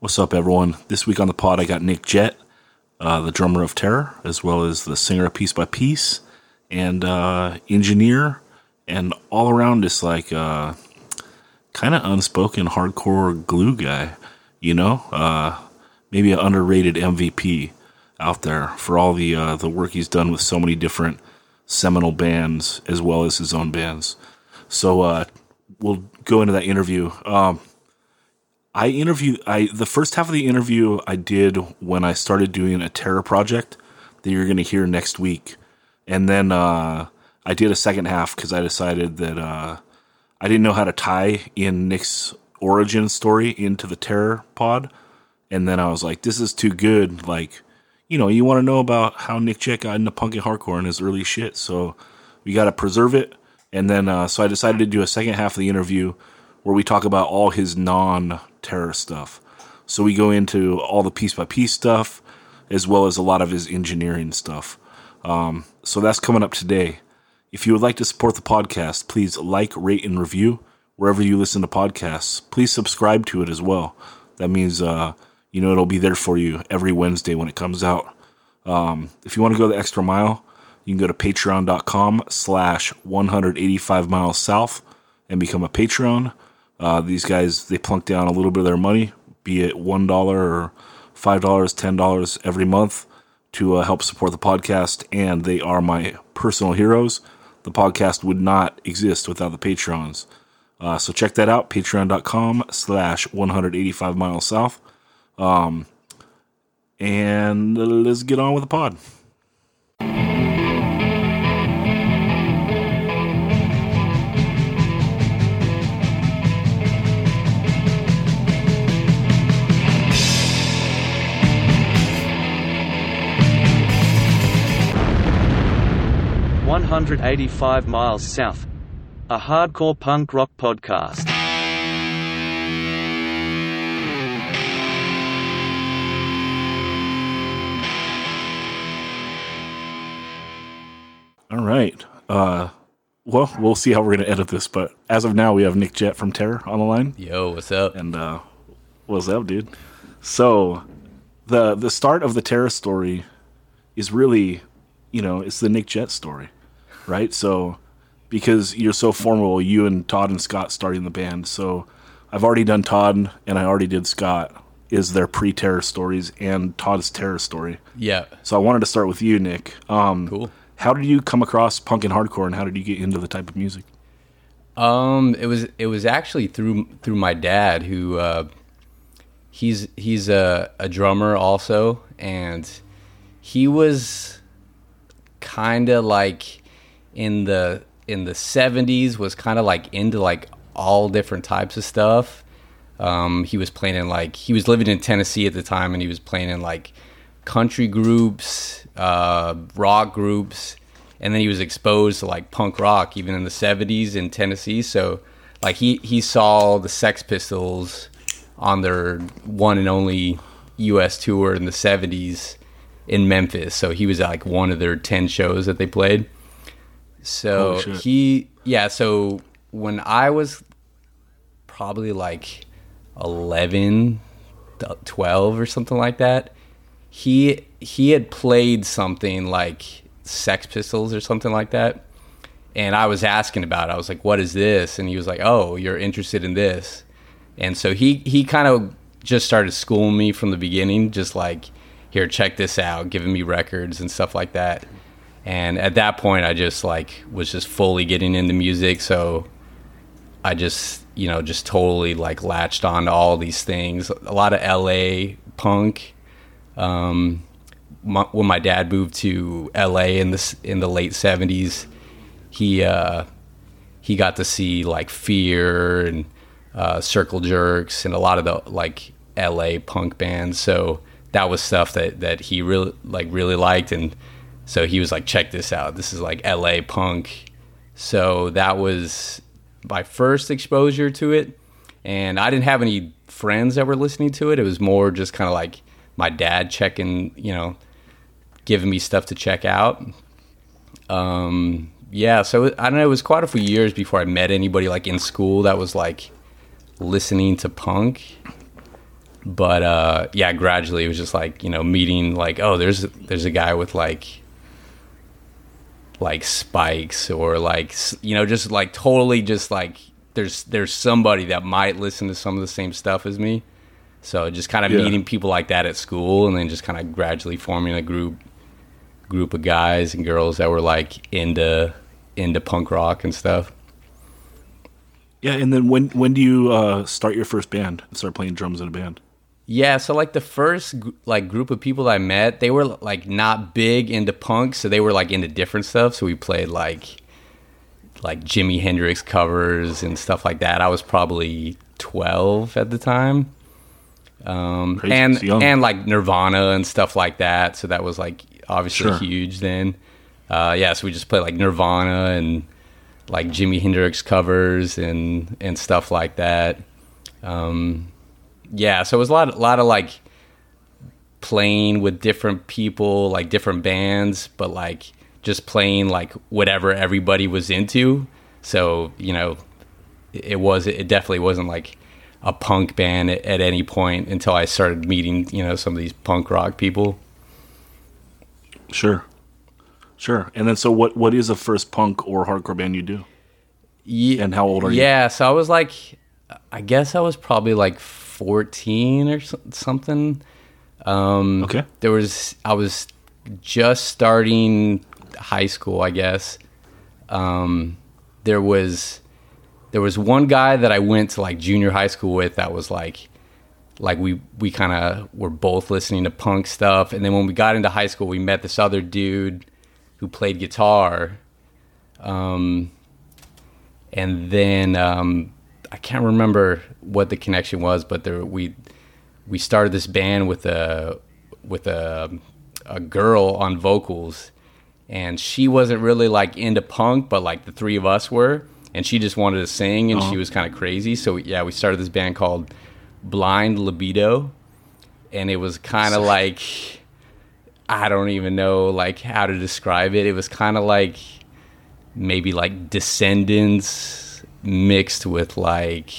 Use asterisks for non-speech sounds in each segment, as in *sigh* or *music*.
What's up, everyone? This week on the pod, I got Nick Jett, uh, the drummer of Terror, as well as the singer of Piece by Piece, and uh, engineer, and all around just like uh, kind of unspoken hardcore glue guy. You know, uh, maybe an underrated MVP out there for all the uh, the work he's done with so many different seminal bands as well as his own bands. So uh, we'll go into that interview. Um, I interviewed I the first half of the interview I did when I started doing a terror project that you're going to hear next week, and then uh, I did a second half because I decided that uh, I didn't know how to tie in Nick's origin story into the terror pod, and then I was like, this is too good. Like, you know, you want to know about how Nick Jett got into punk and hardcore and his early shit, so we got to preserve it. And then uh, so I decided to do a second half of the interview where we talk about all his non terror stuff. So we go into all the piece by piece stuff, as well as a lot of his engineering stuff. Um, so that's coming up today. If you would like to support the podcast, please like, rate, and review wherever you listen to podcasts. Please subscribe to it as well. That means, uh, you know, it'll be there for you every Wednesday when it comes out. Um, if you want to go the extra mile, you can go to patreon.com slash 185 miles south and become a Patreon. Uh, these guys they plunk down a little bit of their money, be it one dollar or five dollars, ten dollars every month to uh, help support the podcast, and they are my personal heroes. The podcast would not exist without the patrons. Uh, so check that out, patreon.com slash 185 miles south. Um, and let's get on with the pod. 185 miles south. A hardcore punk rock podcast. All right. Uh, well, we'll see how we're going to edit this, but as of now, we have Nick Jett from Terror on the line. Yo, what's up? And uh, what's up, dude? So, the the start of the Terror story is really, you know, it's the Nick Jett story, right? So, because you're so formidable, you and Todd and Scott starting the band. So, I've already done Todd, and I already did Scott. Is their pre-terror stories and Todd's terror story? Yeah. So I wanted to start with you, Nick. Um, Cool. How did you come across punk and hardcore, and how did you get into the type of music? Um, it was it was actually through through my dad who uh, he's he's a, a drummer also, and he was kind of like in the in the seventies was kind of like into like all different types of stuff. Um, he was playing in like he was living in Tennessee at the time, and he was playing in like country groups, uh, rock groups, and then he was exposed to like punk rock even in the 70s in Tennessee. So like he he saw the Sex Pistols on their one and only U.S. tour in the 70s in Memphis. So he was at like one of their 10 shows that they played. So he yeah. So when I was probably like 11 12 or something like that he he had played something like Sex Pistols or something like that, and I was asking about it. I was like, "What is this?" And he was like, "Oh, you're interested in this," and so he he kind of just started schooling me from the beginning, just like, "Here, check this out," giving me records and stuff like that. And at that point, I just like was just fully getting into music, so I just you know just totally like latched on to all these things. A lot of L.A. punk um, my, when my dad moved to LA in this in the late seventies, he uh, he got to see like Fear and uh, Circle Jerks and a lot of the like LA punk bands. So that was stuff that that he really like really liked, and so he was like, "Check this out. This is like LA punk." So that was my first exposure to it, and I didn't have any friends that were listening to it. It was more just kind of like my dad checking, you know, giving me stuff to check out. Um, yeah, so I don't know. It was quite a few years before I met anybody like in school that was like listening to punk. but uh, yeah, gradually it was just like you know meeting like oh there's there's a guy with like like spikes or like you know just like totally just like there's there's somebody that might listen to some of the same stuff as me. So just kind of Yeah. meeting people like that at school, and then just kind of gradually forming a group group of guys and girls that were like into into punk rock and stuff. Yeah, and then when when do you uh, start your first band and start playing drums in a band? Yeah, so like the first like group of people that I met, they were like not big into punk, so they were like into different stuff. So we played like like Jimi Hendrix covers and stuff like that. I was probably 12 at the time. Um Crazy, and young. and like Nirvana and stuff like that. So that was like obviously Sure. huge then. Uh yeah, so we just played like Nirvana and like Jimi Hendrix covers and and stuff like that. Um yeah, so it was a lot, a lot of like playing with different people, like different bands, but like just playing like whatever everybody was into. So you know, it was it definitely wasn't like a punk band at, at any point until I started meeting you know some of these punk rock people. Sure, sure. And then so what what is the first punk or hardcore band you do? Yeah, And how old are you? Yeah, so I was like, I guess I was probably like 14 or so- something. Um, Okay. There was, I was just starting high school, I guess. Um, there was, there was one guy that I went to like junior high school with that was like, like we we kind of were both listening to punk stuff, and then when we got into high school, we met this other dude who played guitar. Um, and then um, I can't remember what the connection was, but there we we started this band with a with a a girl on vocals, and she wasn't really like into punk, but like the three of us were, and she just wanted to sing, and she uh-huh. was kind of crazy. So yeah, we started this band called Blind Libido, and it was kind of like I don't even know like how to describe it. It was kind of like maybe like Descendents mixed with like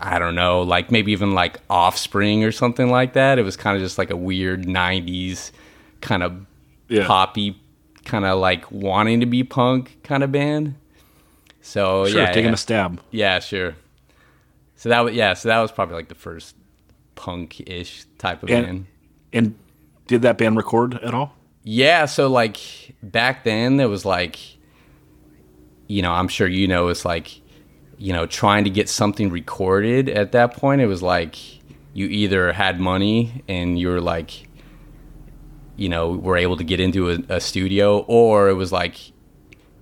I don't know, like maybe even like Offspring or something like that. It was kind of just like a weird '90s kind of Yeah. poppy, kind of like wanting to be punk kind of band. So Sure, yeah, taking yeah. a stab. Yeah, sure. So that was yeah, so that was probably like the first punk-ish type of And- band. And did that band record at all? Yeah, so like back then there was like you know, I'm sure you know it's like you know, trying to get something recorded at that point it was like you either had money and you were like you know, were able to get into a, a studio or it was like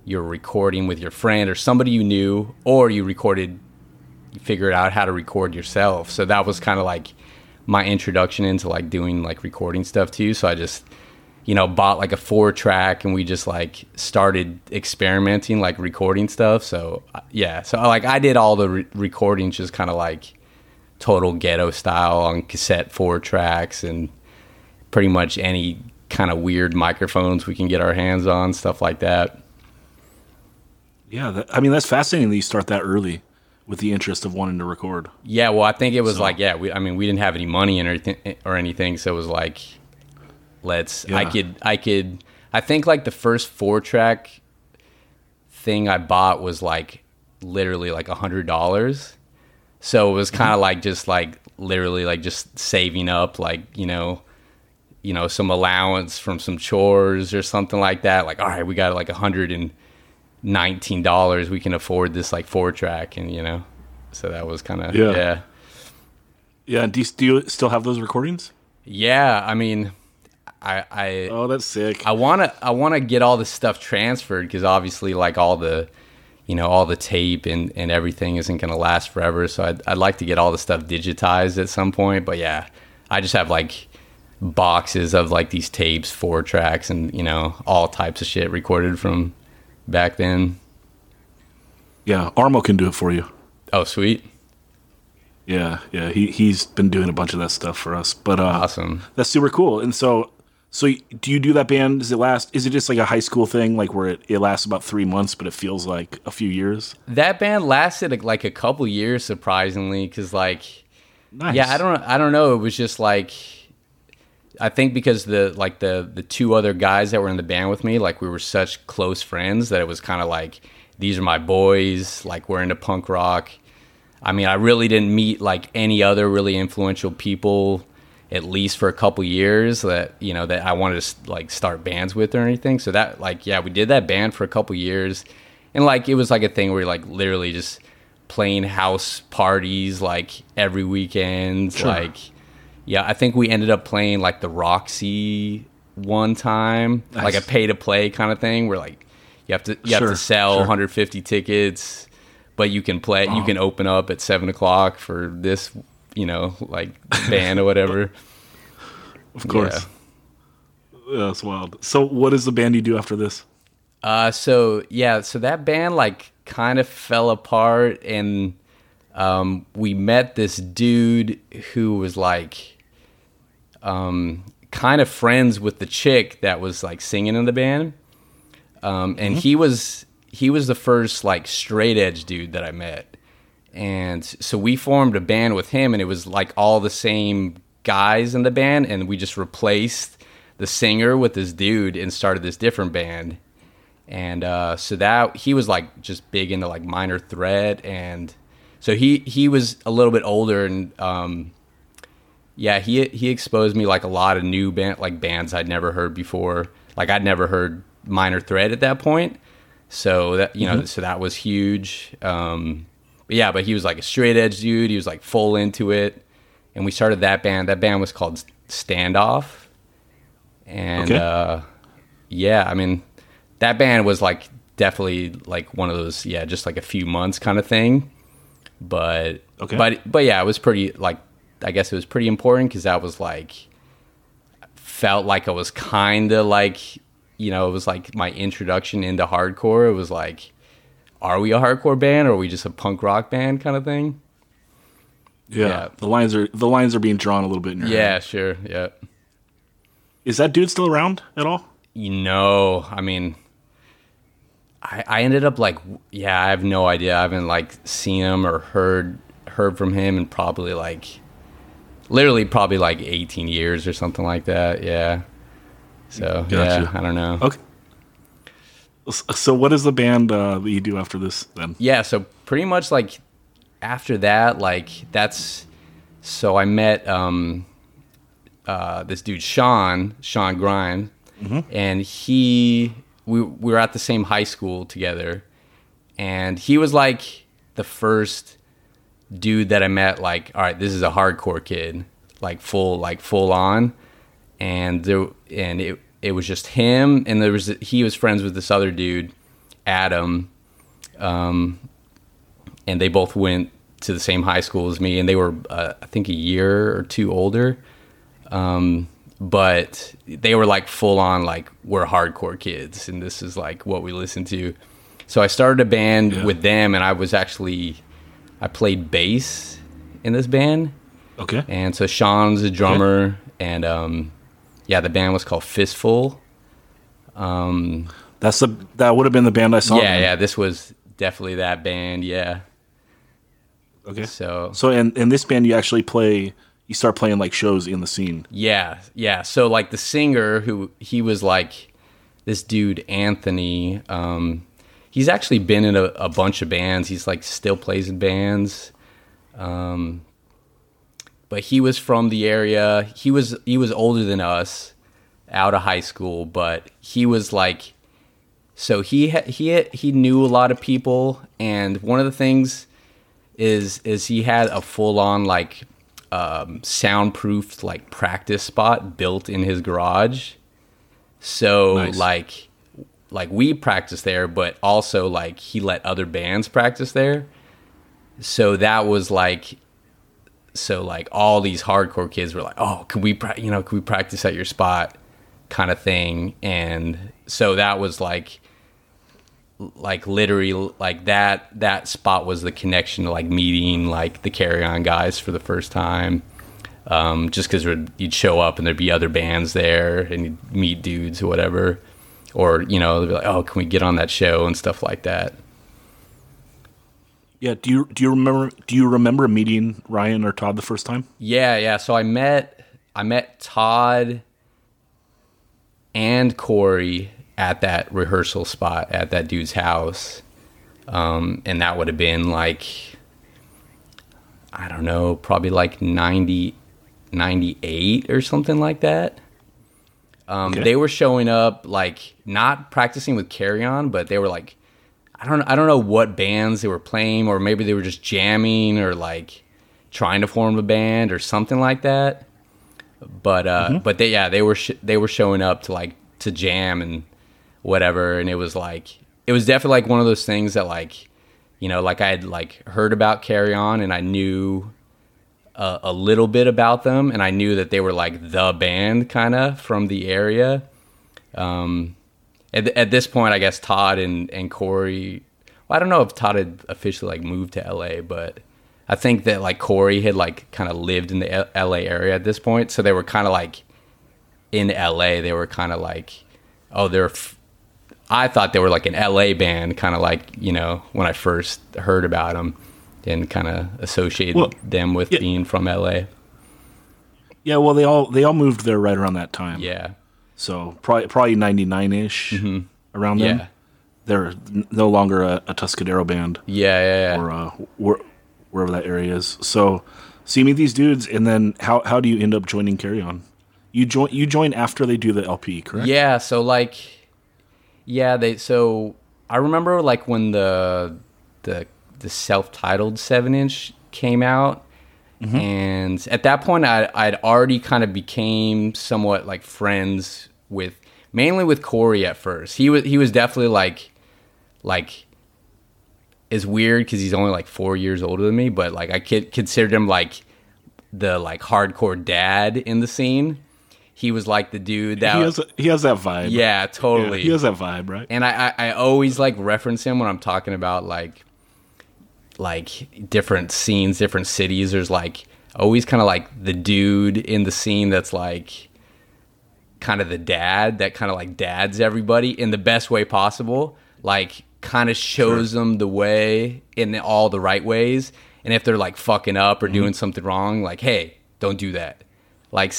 you're recording with your friend or somebody you knew or you recorded you figured out how to record yourself. So that was kind of like my introduction into like doing like recording stuff too. So I just you know bought like a four track and we just like started experimenting like recording stuff. So uh, yeah, so like I did all the re- recordings just kind of like total ghetto style on cassette four tracks and pretty much any kind of weird microphones we can get our hands on, stuff like that. Yeah, that, I mean that's fascinating that you start that early with the interest of wanting to record. Yeah, well, I think it was So- like, yeah, we, I mean, we didn't have any money and anything or anything, so it was like, let's. I could, I could. I think like the first four track thing I bought was like literally like a hundred dollars. So it was kind of mm-hmm. like just like literally like just saving up like you know, you know some allowance from some chores or something like that. Like all right, we got like a hundred and nineteen dollars. We can afford this like four track, and you know, so that was kind of Yeah. yeah. Yeah, do you, do you still have those recordings? Yeah, I mean, I I Oh, that's sick. I want to I want to get all this stuff transferred because obviously like all the you know all the tape and and everything isn't going to last forever. So I'd I'd like to get all the stuff digitized at some point. But yeah, I just have like boxes of like these tapes, four tracks, and you know all types of shit recorded from back then. yeah, Armo can do it for you. Oh, sweet, Yeah, yeah, he he's been doing a bunch of that stuff for us. But uh, awesome. that's super cool. And so, so do you do that band? Does it last? Is it just like a high school thing, like where it, it lasts about three months, but it feels like a few years? That band lasted like a couple years, surprisingly, because like Nice. Yeah, I don't I don't know. It was just like I think because the like the the two other guys that were in the band with me, like we were such close friends that it was kind of like these are my boys, like we're into punk rock. I mean, I really didn't meet like any other really influential people at least for a couple years that, you know, that I wanted to like start bands with or anything. So that like yeah, we did that band for a couple years. And like it was like a thing where like literally just playing house parties like every weekend Sure. like yeah, I think we ended up playing like the Roxy one time, like a pay to play kind of thing, where like you have to you have to sell sure. 150 tickets, but you can play, you can open up at seven o'clock for this, you know, like band or whatever. Of course. Yeah. That's wild. So, what is the band you do after this? Uh, so yeah, so that band like kind of fell apart, and um, we met this dude who was like, um, kind of friends with the chick that was like singing in the band, um, and he was he was the first like straight edge dude that I met, and so we formed a band with him, and it was like all the same guys in the band, and we just replaced the singer with this dude and started this different band. And uh, so that he was like just big into like minor threat and so he he was a little bit older and um, yeah he he exposed me like a lot of new band like bands I'd never heard before. Like I'd never heard minor threat at that point. So that you know so that was huge. Um, but yeah but he was like a straight edge dude he was like full into it and we started that band that band was called Standoff and Okay. uh, yeah, I mean, that band was like definitely like one of those, yeah, just like a few months kind of thing. But Okay. but but yeah, it was pretty like I guess it was pretty important because that was like felt like I was kind of like you know it was like my introduction into hardcore. It was like, are we a hardcore band or are we just a punk rock band kind of thing? Yeah. Yeah. The lines are the lines are being drawn a little bit in your Yeah, head. sure, yeah. Is that dude still around at all? You know, I mean, I, I ended up like, yeah, I have no idea. I haven't like seen him or heard heard from him in probably like, literally probably like 18 years or something like that. Yeah. So Gotcha. yeah, I don't know. Okay. So, what is the band uh, that you do after this then? Yeah, so pretty much like after that, like that's so I met um uh this dude Sean, Sean Grind, and he we we were at the same high school together. And he was like the first dude that I met like all right, this is a hardcore kid, like full like full on. And there and it it was just him and there was he was friends with this other dude, Adam um, and they both went to the same high school as me, and they were uh, I think a year or two older. Um, but they were like full on like we're hardcore kids, and this is like what we listen to. So I started a band Yeah. with them, and I was actually I played bass in this band, Okay. and so Sean's a drummer, and um, yeah, the band was called Fistful. That's the that would have been the band I saw. yeah, then. yeah, this was definitely that band. Yeah, Okay. so So, in in this band, you actually play. You start playing like shows in the scene. Yeah, yeah. So like the singer who he was like this dude Anthony. Um, he's actually been in a, a bunch of bands. He's like still plays in bands. Um, but he was from the area. He was he was older than us, out of high school. But he was like, so he he he knew a lot of people. And one of the things is is he had a full on like um, soundproofed like practice spot built in his garage. So Nice. like like we practiced there, but also like he let other bands practice there. So that was like so like all these hardcore kids were like, "Oh, can we pra- you know, can we practice at your spot?" kind of thing. And so that was like like literally like that that spot was the connection to like meeting like the carry on guys for the first time um, just because you'd show up and there'd be other bands there and you'd meet dudes or whatever or you know they'd be like oh can we get on that show and stuff like that Yeah. Do you do you remember do you remember meeting Ryan or Todd the first time? Yeah, yeah. So I met I met Todd and Corey at that rehearsal spot at that dude's house. Um, and that would have been like I don't know, probably like 90 98 or something like that. Um, Okay. They were showing up like not practicing with Carry On, but they were like, I don't I don't know what bands they were playing, or maybe they were just jamming or like trying to form a band or something like that. But uh, but they yeah they were sh- they were showing up to like to jam and whatever, and it was like it was definitely like one of those things that like you know like I had like heard about Carry On and I knew a, a little bit about them, and I knew that they were like the band kind of from the area. Um, at, at this point, I guess Todd and, and Corey. Well, I don't know if Todd had officially like moved to LA, but I think that like Corey had like kind of lived in the L- LA area at this point, so they were kind of like in LA. They were kind of like, oh, they're. F- I thought they were like an LA band, kind of like you know when I first heard about them, and kind of associated Well, them with yeah. being from LA. Yeah. Well, they all they all moved there right around that time. Yeah, So probably probably ninety nine ish around then. Mm-hmm. yeah, They're no longer a, a Tuscadero band yeah, yeah. yeah. or uh, where, wherever that area is. So, so you meet these dudes, and then how how do you end up joining Carry On? You join you join after they do the LP, correct? Yeah, so like yeah, they so I remember like when the the the self-titled 7-inch came out Mm-hmm. and at that point I I'd already kind of became somewhat like friends with mainly with Corey at first. He was he was definitely like like is weird cuz he's only like 4 years older than me, but like I kid, considered him like the like hardcore dad in the scene. He was like the dude that He has he has that vibe. yeah, Yeah, totally. he has that vibe, right? and I, I, I always like reference him when I'm talking about like like different scenes, different cities. There's like always kind of like the dude in the scene that's like kind of the dad that kind of like dads everybody in the best way possible. Like kind of shows them the way in all the right ways. And if they're like fucking up or mm-hmm. doing something wrong, like, hey, don't do that. Like,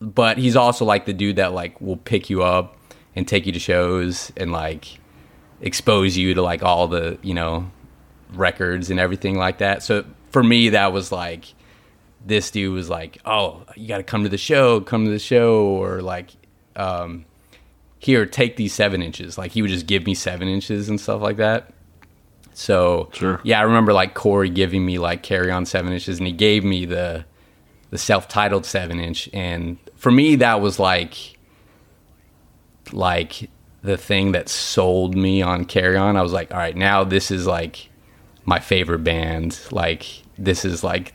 but he's also like the dude that like will pick you up and take you to shows and like expose you to like all the you know records and everything like that. So for me, that was like this dude was like, "Oh, you got to come to the show, come to the show," or like, um, "Here, take these seven inches." Like he would just give me seven inches and stuff like that. So Sure. yeah, I remember like Corey giving me like carry on seven inches, and he gave me the the self titled seven inch, and for me that was like like the thing that sold me on carry on. I was like, all right, now this is like my favorite band. Like this is like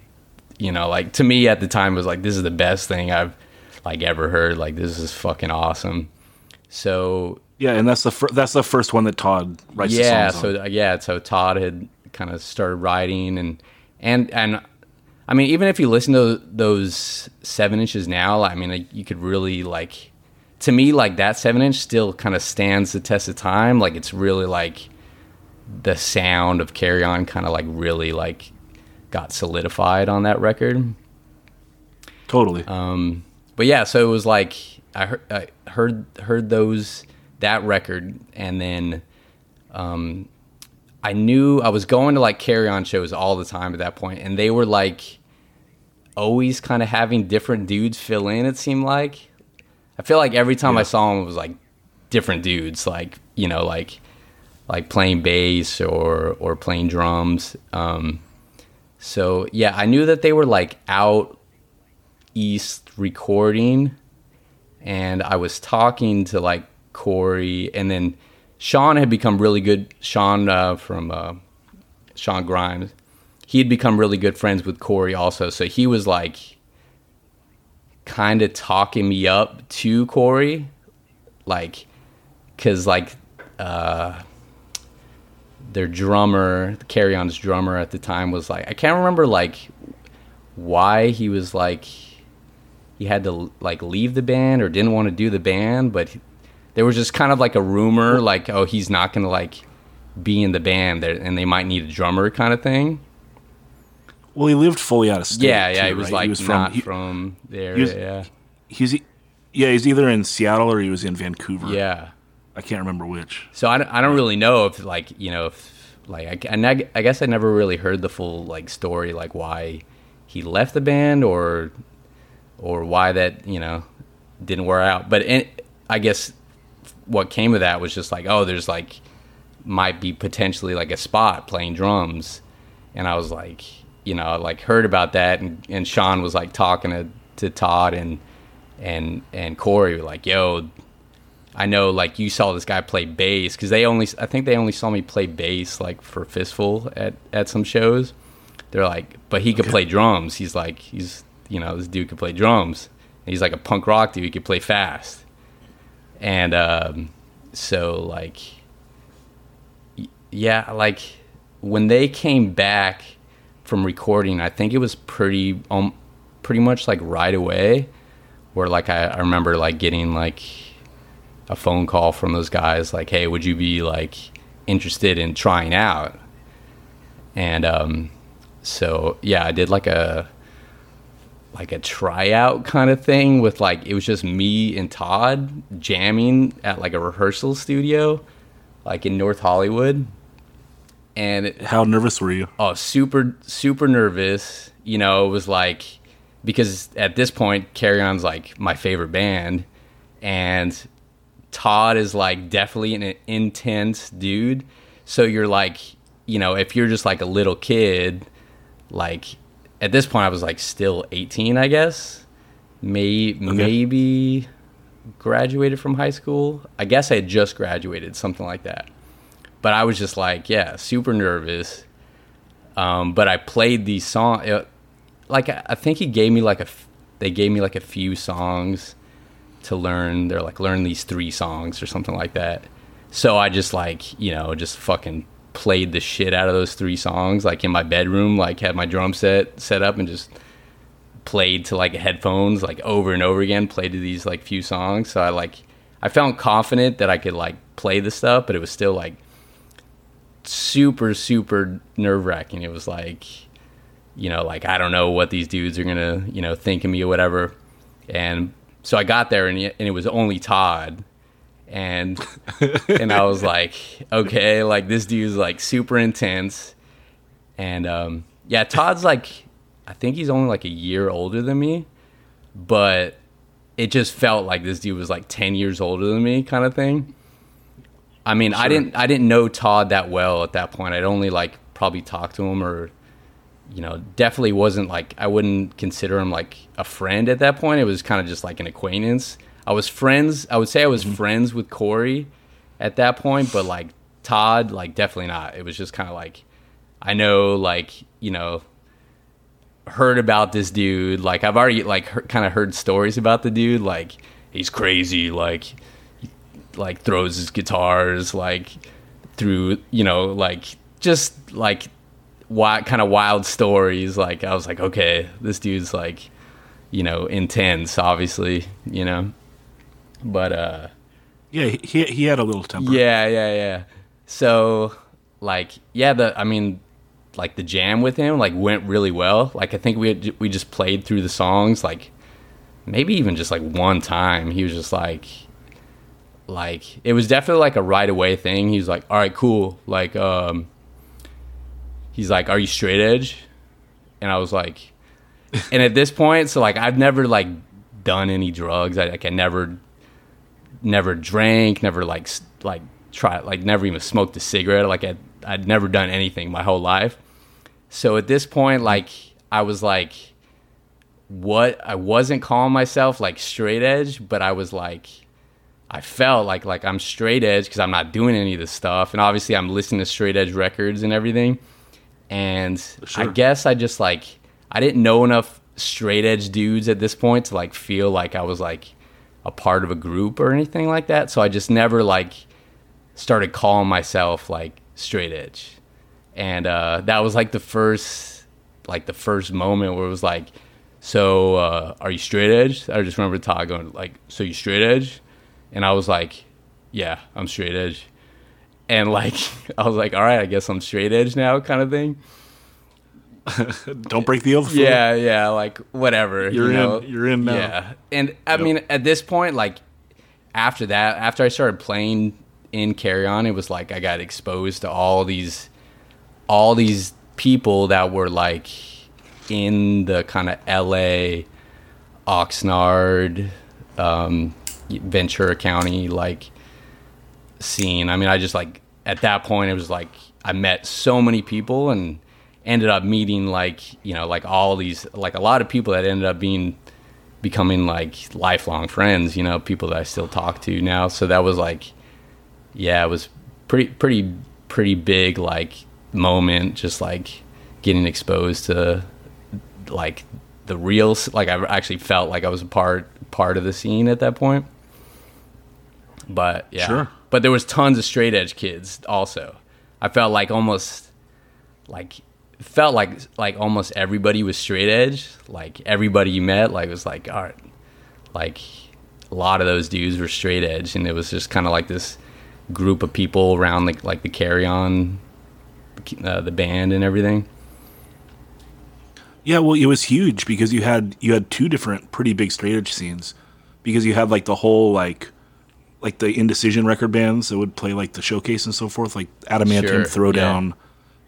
you know, like to me at the time it was like this is the best thing I've like ever heard. Like this is fucking awesome. So Yeah, and that's the fir- that's the first one that Todd writes. yeah, songs on. so uh, yeah, so Todd had kind of started writing and and and I mean, even if you listen to those seven inches now, I mean, like, you could really like to me like that seven inch still kind of stands the test of time. Like it's really like the sound of Carry On kind of like really like got solidified on that record. totally. Um, but yeah, so it was like I heard, I heard heard those that record, and then um, I knew I was going to like carry on shows all the time at that point, and they were like always kind of having different dudes fill in. It seemed like I feel like every time I saw them it was like different dudes, like you know, like like playing bass or or playing drums. Um, so yeah, I knew that they were like out east recording and I was talking to like Corey and then Sean had become really good Sean uh, from uh, Sean Grimes he had become really good friends with Corey also so he was like kind of talking me up to Corey like cuz like uh their drummer Carry On's drummer at the time was like I can't remember like why he was like he had to like leave the band or didn't want to do the band but he- there was just kind of like a rumor like oh he's not gonna like be in the band and they might need a drummer kind of thing. Well, he lived fully out of state. Yeah, yeah, too, he was right? like he was not he- from there. he was- yeah, He's yeah, he's either in Seattle or he was in Vancouver. yeah. I can't remember which. So I, don't- I don't really know if like you know if like I, I, I guess I never really heard the full like story like why he left the band or or why that you know didn't work out. But in, I guess what came of that was just like oh there's like might be potentially like a spot playing drums, and I was like you know like heard about that and, and Sean was like talking to, to Todd and and and Corey like yo I know like you saw this guy play bass because they only I think they only saw me play bass like for Fistful at at some shows. They're like, but he could play drums. He's like, he's you know this dude could play drums. And he's like a punk rock dude. He could play fast. And um, so like, yeah, like when they came back from recording, I think it was pretty um pretty much like right away. Where like I, I remember like getting like a phone call from those guys like hey would you be like interested in trying out? And um so yeah i did like a like a tryout kind of thing with like it was just me and todd jamming at like a rehearsal studio like in north hollywood. And it, How nervous were you? oh super super nervous. You know it was like because at this point carry on's like my favorite band. And todd is like definitely an intense dude. So you're like you know if you're just like a little kid like at this point i was like still 18 i guess. May, maybe graduated from high school. I guess i had just graduated something like that. But I was just like, yeah, super nervous. Um, but I played these songs. Uh, like I I think he gave me like a, f- they gave me like a few songs to learn. They're like learn these three songs or something like that. So I just like you know just fucking played the shit out of those three songs like in my bedroom. Like had my drum set set up and just played to like headphones like over and over again. Played to these like few songs. So I like I felt confident that I could like play the stuff, but it was still like super super nerve wracking. It was like, you know, like I don't know what these dudes are gonna you know think of me or whatever. And so I got there and it, and it was only Todd, and *laughs* and I was like, okay, like this dude's like super intense, and um, yeah, Todd's like, I think he's only like a year older than me, but it just felt like this dude was like 10 years older than me kind of thing. I mean i didn't i didn't know todd that well at that point. I'd only like probably talked to him or you know definitely wasn't like i wouldn't consider him like a friend at that point it was kind of just like an acquaintance i was friends i would say i was mm-hmm. friends with corey at that point but like todd like definitely not it was just kind of like i know like you know heard about this dude. Like I've already like kind of heard stories about the dude. Like he's crazy. Like like throws his guitars like through you know like just like wild kind of wild stories. Like I was like okay, this dude's like you know intense. Obviously you know, but uh Yeah, he he had a little temper. yeah, yeah, yeah. So, like, yeah, the I mean, like the jam with him like went really well. Like I think we had, we just played through the songs like maybe even just like one time. He was just like like it was definitely like a right away thing. He was like, "All right, cool." Like um he's like, "Are you straight edge?" And I was like and at this point, so like I've never like done any drugs. I like I never never drank, never like like try like never even smoked a cigarette. Like I'd, I'd never done anything my whole life. So at this point, like I was like, what? I wasn't calling myself like straight edge, but I was like, I felt like like I'm straight edge because I'm not doing any of this stuff, and obviously I'm listening to straight edge records and everything. And I guess I just like I didn't know enough straight edge dudes at this point to like feel like I was like a part of a group or anything like that. So I just never like started calling myself like straight edge. And uh, that was like the first like the first moment where it was like, so uh, are you straight edge? I just remember Todd going like, so you straight edge? And I was like, yeah, I'm straight edge. And like *laughs* I was like, all right, I guess I'm straight edge now, kind of thing. Don't break the oath. Yeah, yeah, like whatever. You're you know? in. You're in now. Yeah, and I Yep. mean, at this point, like after that, after I started playing in Carry On, it was like I got exposed to all these, all these people that were like in the kind of L.A., Oxnard, um, Ventura County like scene. I mean, I just like at that point, it was like I met so many people and ended up meeting like you know like all these like a lot of people that ended up being becoming like lifelong friends you know people that i still talk to now so that was like yeah it was pretty pretty pretty big like moment just like getting exposed to like the real like i actually felt like i was a part part of the scene at that point but yeah. Sure. but there was tons of straight edge kids also. I felt like almost like felt like like almost everybody was straight edge. Like everybody you met like was like all right like a lot of those dudes were straight edge. And it was just kind of like this group of people around like like the carry on uh, the band and everything. Yeah, well, it was huge because you had you had two different pretty big straight edge scenes. Because you had like the whole like like the indecision record bands that would play like the showcase and so forth, like Adamantium, Sure, yeah. Throwdown,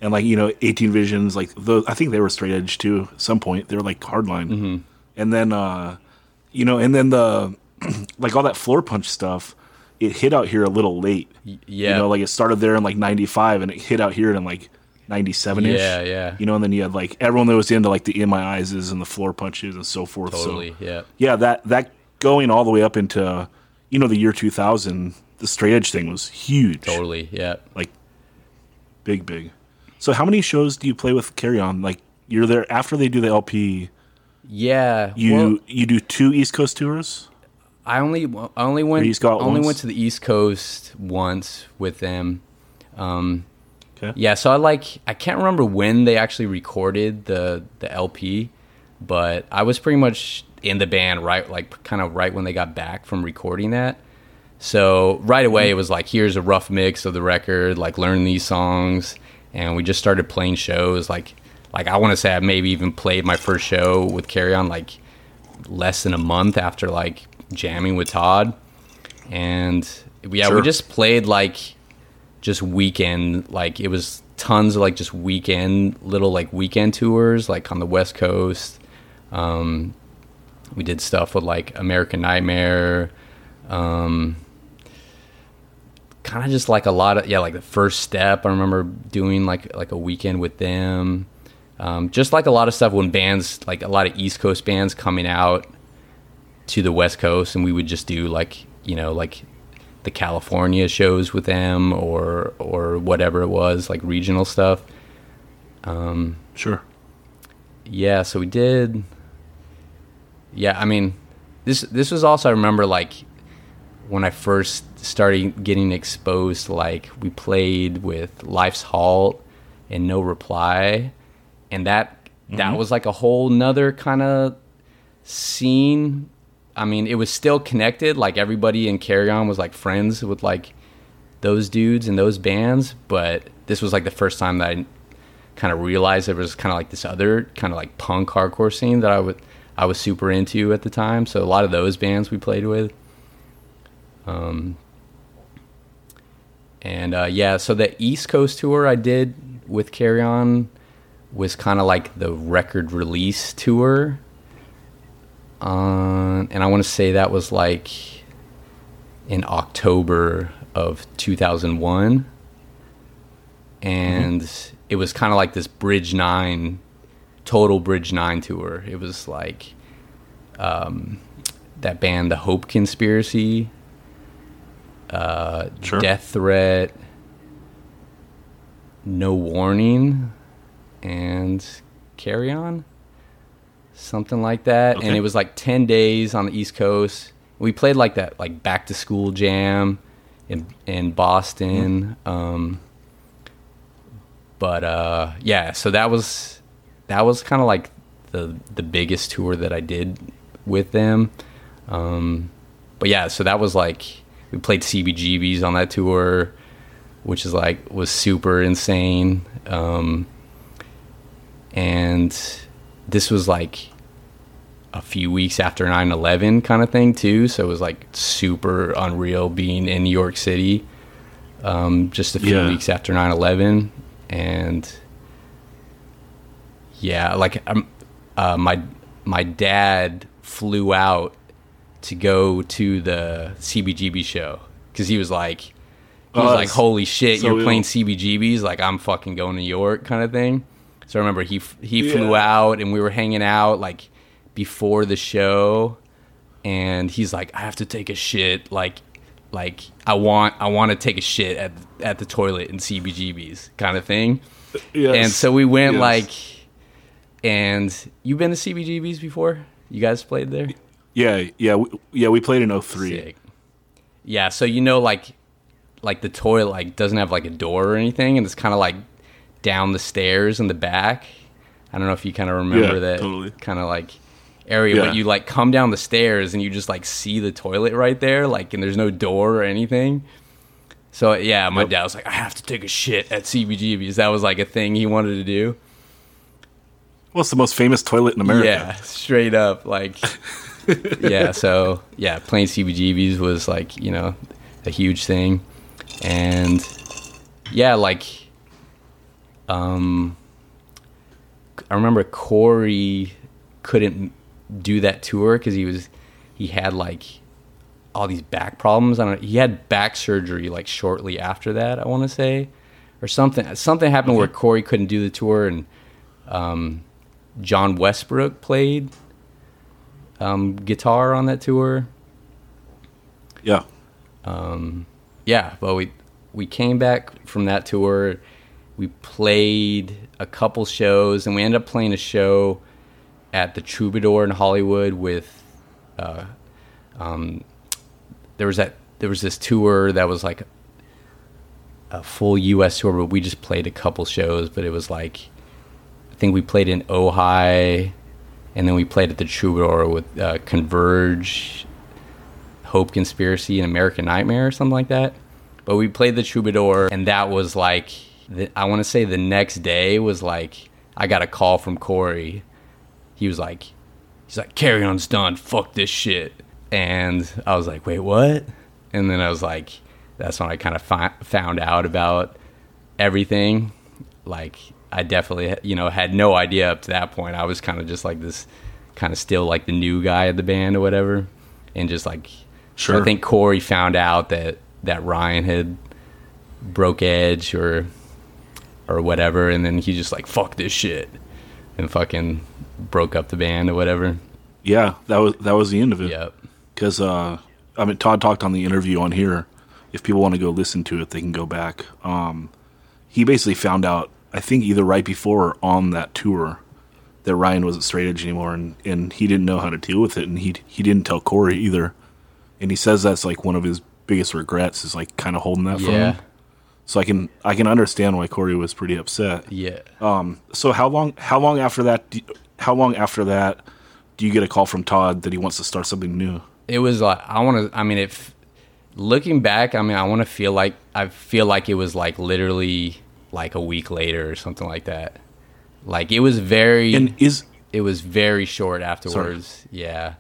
and like you know 18 Visions, like those. I think they were straight edge too. At some point, they were like hardline, Mm-hmm. and then uh, you know, and then the *clears throat* like all that Floorpunch stuff. It hit out here a little late. yeah. You know, like it started there in like 95 and it hit out here in like 97 ish. Yeah, yeah. You know, and then you had like everyone that was into like the in my eyes and the Floorpunches and so forth. totally So yeah yeah, that that going all the way up into you know the year 2000, the straight edge thing was huge. totally yeah Like big big. So how many shows do you play with Carry On? Like you're there after they do the LP, yeah you well, you do two East Coast tours? I only I only went only once? went to the East Coast once with them. Um, Okay. yeah, so I like I can't remember when they actually recorded the the LP, but I was pretty much in the band right like kind of right when they got back from recording that. So right away it was like here's a rough mix of the record, like learn these songs, and we just started playing shows like like I want to say I maybe even played my first show with Carry On like less than a month after like jamming with Todd, and yeah, we just played like just weekend like it was tons of like just weekend little like weekend tours like on the West Coast. Um, we did stuff with like American Nightmare. Um, kind of just like a lot of yeah like the first step i remember doing like like a weekend with them um, just like a lot of stuff when bands like a lot of east coast bands coming out to the west coast and we would just do like you know like the california shows with them or or whatever it was like regional stuff Sure. yeah so we did yeah i mean this this was also i remember like when i first started getting exposed like we played with life's halt and no reply and that that mm-hmm. was like a whole nother kind of scene. I mean it was still connected like everybody in carry on was like friends with like those dudes and those bands but this was like the first time that i kind of realized there was kind of like this other kind of like punk hardcore scene that I would I was super into at the time. So a lot of those bands we played with. Um, and uh, yeah, so the East Coast tour I did with Carry On was kind of like the record release tour. Uh, and I want to say that was like in October of 2001 and it was kind of like this Bridge Nine, total Bridge Nine tour. It was like um, that band, The Hope Conspiracy, uh, Sure. Death Threat, No Warning, and Carry On, something like that. And it was like ten days on the East Coast. We played like that, like back to school jam in in Boston. Um, but uh, yeah, so that was that was kind of like the the biggest tour that I did with them. Um, but yeah, so that was like we played CBGBs on that tour. which is like was super insane. Um, and this was like a few weeks after 9-11 kind of thing too so it was like super unreal being in new york city um, just a few Yeah. weeks after 9-11 and yeah like um, uh, my my dad flew out to go to the cbgb show because he was like he Oh, was like holy shit so you're playing cbgbs like i'm fucking going to new york kind of thing. So i remember he he flew out and we were hanging out like before the show. And he's like i have to take a shit like like i want i want to take a shit at at the toilet in cbgbs kind of thing. Yes. and so we went Yes. like and you've been to cbgbs before you guys played there yeah, yeah, we, yeah. We played in 03. Sick. Yeah, so you know, like, like the toilet like doesn't have like a door or anything, and it's kind of like down the stairs in the back. I don't know if you kind of remember Yeah, that totally. kind of like area, Yeah. but you like come down the stairs and you just like see the toilet right there, like, and there's no door or anything. So yeah, my Yep. dad was like, I have to take a shit at CBGB's. That was like a thing he wanted to do. Well, it's the most famous toilet in America. Yeah, straight up. Like, *laughs* yeah. So yeah, playing CBGBs was like you know a huge thing, and yeah, like, um, I remember Corey couldn't do that tour because he was he had like all these back problems. I don't. know. He had back surgery like shortly after that. I want to say, or something. Something happened where Corey couldn't do the tour, and um, John Westbrook played um, guitar on that tour. Yeah. Yeah, but we we came back from that tour. We played a couple shows, and we ended up playing a show at the Troubadour in Hollywood with. Uh, um, there was that there was this tour that was like a full U.S. tour, but we just played a couple shows. But it was like, think we played in Ojai, and then we played at the Troubadour with uh, Converge, Hope Conspiracy, and American Nightmare or something like that. But we played the Troubadour, and that was like, the, I want to say the next day was like, I got a call from Corey. He was like, he's like, Carry On's done. Fuck this shit. And I was like, wait, what? And then I was like, that's when I kind of fi- found out about everything. Like, I definitely, you know, had no idea up to that point. I was kind of just like this, kind of still like the new guy at the band or whatever. And just like, Sure. I think Corey found out that that Ryan had broke edge or or whatever, and then he just like fuck this shit and fucking broke up the band or whatever. Yeah, that was that was the end of it. Yep. Because uh, I mean, Todd talked on the interview on here. If people want to go listen to it, they can go back. Um, he basically found out, I think, either right before or on that tour, that Ryan wasn't straight edge anymore, and, and he didn't know how to deal with it, and he he didn't tell Corey either. And he says that's like one of his biggest regrets is like kind of holding that from him. So I can I can understand why Corey was pretty upset. Yeah. Um So how long how long after that do, how long after that do you get a call from Todd that he wants to start something new? it was like I want to. I mean, if looking back, I mean, I want to feel like I feel like it was like literally like a week later or something like that. Like it was very. And is it was very short afterwards. Yeah.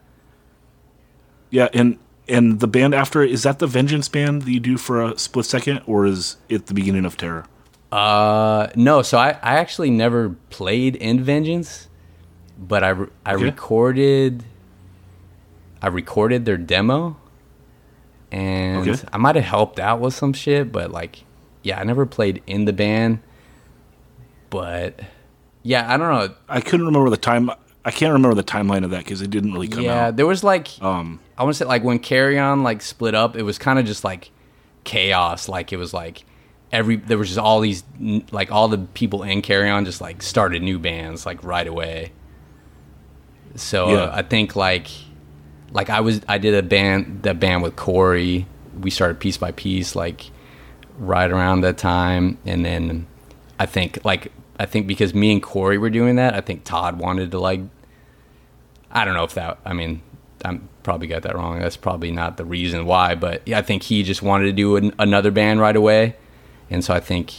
yeah, and and the band after is that the Vengeance band that you do for a split second, or is it the beginning of Terror? Uh, no. So I, I actually never played in Vengeance, but I, I Okay. recorded. I recorded their demo, and Okay. I might have helped out with some shit, but like, yeah, I never played in the band. But yeah, I don't know. I couldn't remember the time. I can't remember the timeline of that because it didn't really come yeah, out. Yeah, there was like Um, I want to say like when Carry On like split up, it was kind of just like chaos. Like it was like every there was just all these like all the people in Carry On just like started new bands like right away. So Yeah. uh, I think like like I was I did a band that band with Corey. We started piece by piece like right around that time, and then I think like I think because me and Corey were doing that, I think Todd wanted to like I don't know if that. I mean, I'm probably got that wrong. That's probably not the reason why, but yeah, I think he just wanted to do an, another band right away, and so I think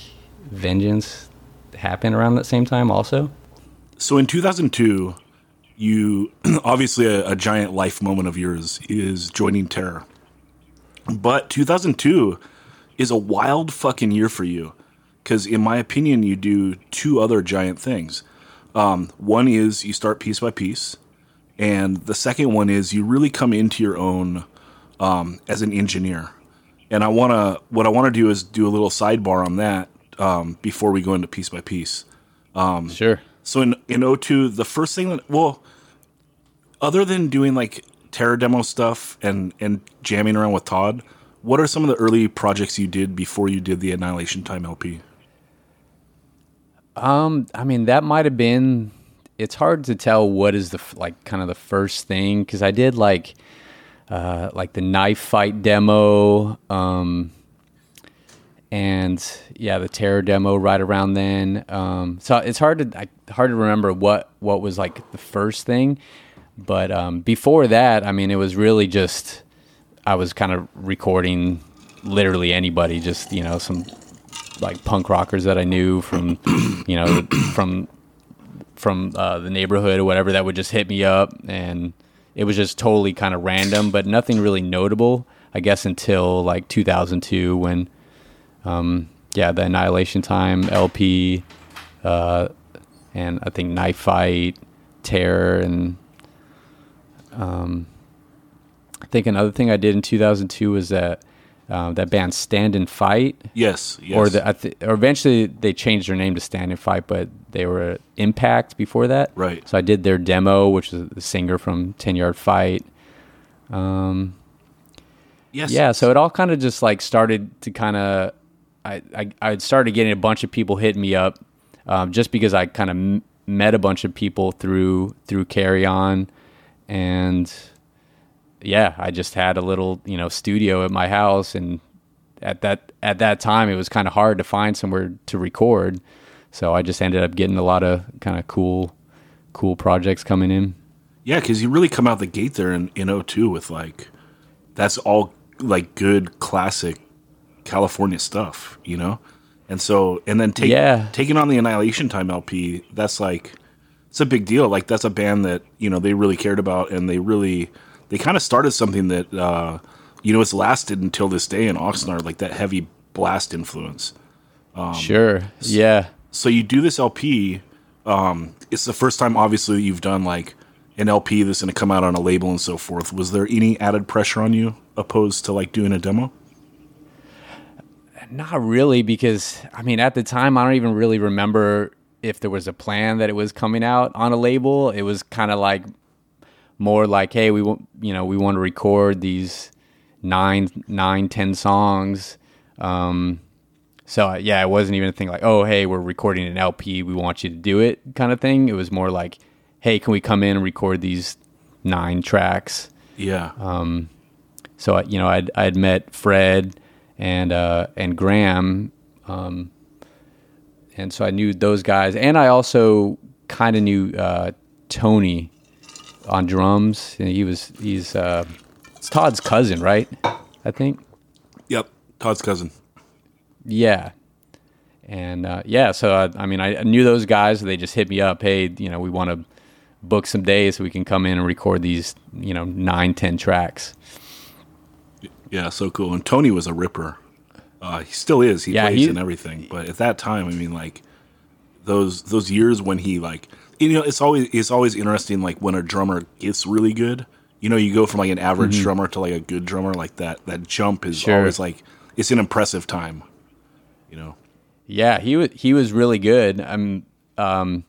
Vengeance happened around that same time also. So in 2002, you *clears throat* obviously a, a giant life moment of yours is joining Terror. But 2002 is a wild fucking year for you because, in my opinion, you do two other giant things. Um, one is you start piece by piece, and the second one is you really come into your own um, as an engineer. And I want to, what I want to do is do a little sidebar on that um, before we go into piece by piece. Sure. So in in O2, the first thing that well, other than doing like Terror demo stuff and and jamming around with Todd, what are some of the early projects you did before you did the Annihilation Time LP? Um, I mean, that might have been. It's hard to tell what is the like kind of the first thing because I did like, uh, like the knife fight demo, um, and yeah, the terror demo right around then. Um, so it's hard to I, hard to remember what what was like the first thing, but um, before that, I mean, it was really just I was kind of recording literally anybody, just you know some like punk rockers that I knew from, *clears throat* you know, from from uh, the neighborhood or whatever that would just hit me up, and it was just totally kind of random, but nothing really notable. I guess until like 2002 when, um, yeah, the Annihilation Time LP, uh, and I think Knife Fight, Terror, and um, think another thing I did in 2002 was that. Uh, that band Stand and Fight, Yes, yes. or the I th- or eventually they changed their name to Stand and Fight, but they were Impact before that. Right. So I did their demo, which is the singer from Ten Yard Fight. Um, yes. yeah, so it all kind of just like started to kind of, I, I I started getting a bunch of people hitting me up, um, just because I kind of m- met a bunch of people through through Carry On, and yeah, I just had a little you know studio at my house, and at that at that time it was kind of hard to find somewhere to record, so I just ended up getting a lot of kind of cool cool projects coming in. Yeah, because you really come out the gate there in, in 02 with like, that's all like good classic California stuff, you know? And so, and then take, Yeah. taking on the Annihilation Time LP, that's like, it's a big deal. Like, that's a band that, you know, they really cared about and they really, they kind of started something that, uh, you know, it's lasted until this day in Oxnard, like that heavy blast influence. Um, sure. Yeah. so you do this LP. Um, it's the first time, obviously, you've done like an LP that's going to come out on a label and so forth. Was there any added pressure on you opposed to like doing a demo? Not really, because I mean, at the time, I don't even really remember if there was a plan that it was coming out on a label. It was kind of like more like, hey, we want, you know, we want to record these nine, nine, ten songs. Um, so uh, yeah, it wasn't even a thing like, oh, hey, we're recording an LP. We want you to do it, kind of thing. It was more like, hey, can we come in and record these nine tracks? Yeah. Um, so I- you know I'd I'd met Fred and uh, and Graham, um, and so I knew those guys, and I also kind of knew uh, Tony on drums. And he was he's uh, it's Todd's cousin, right? I think. yep. Todd's cousin. Yeah. And uh, yeah, so I, I mean, I I knew those guys. They just hit me up. Hey, you know, we want to book some days so we can come in and record these, you know, nine, ten tracks. Yeah. So cool. And Tony was a ripper. Uh, he still is. He Yeah, plays he- and everything. But at that time, I mean, like those those years when he like, you know, it's always it's always interesting. Like when a drummer gets really good. You know, you go from like an average drummer to like a good drummer. Like that that jump is Mm-hmm. Sure. always like it's an impressive time. You know. Yeah, he was he was really good. Um, um,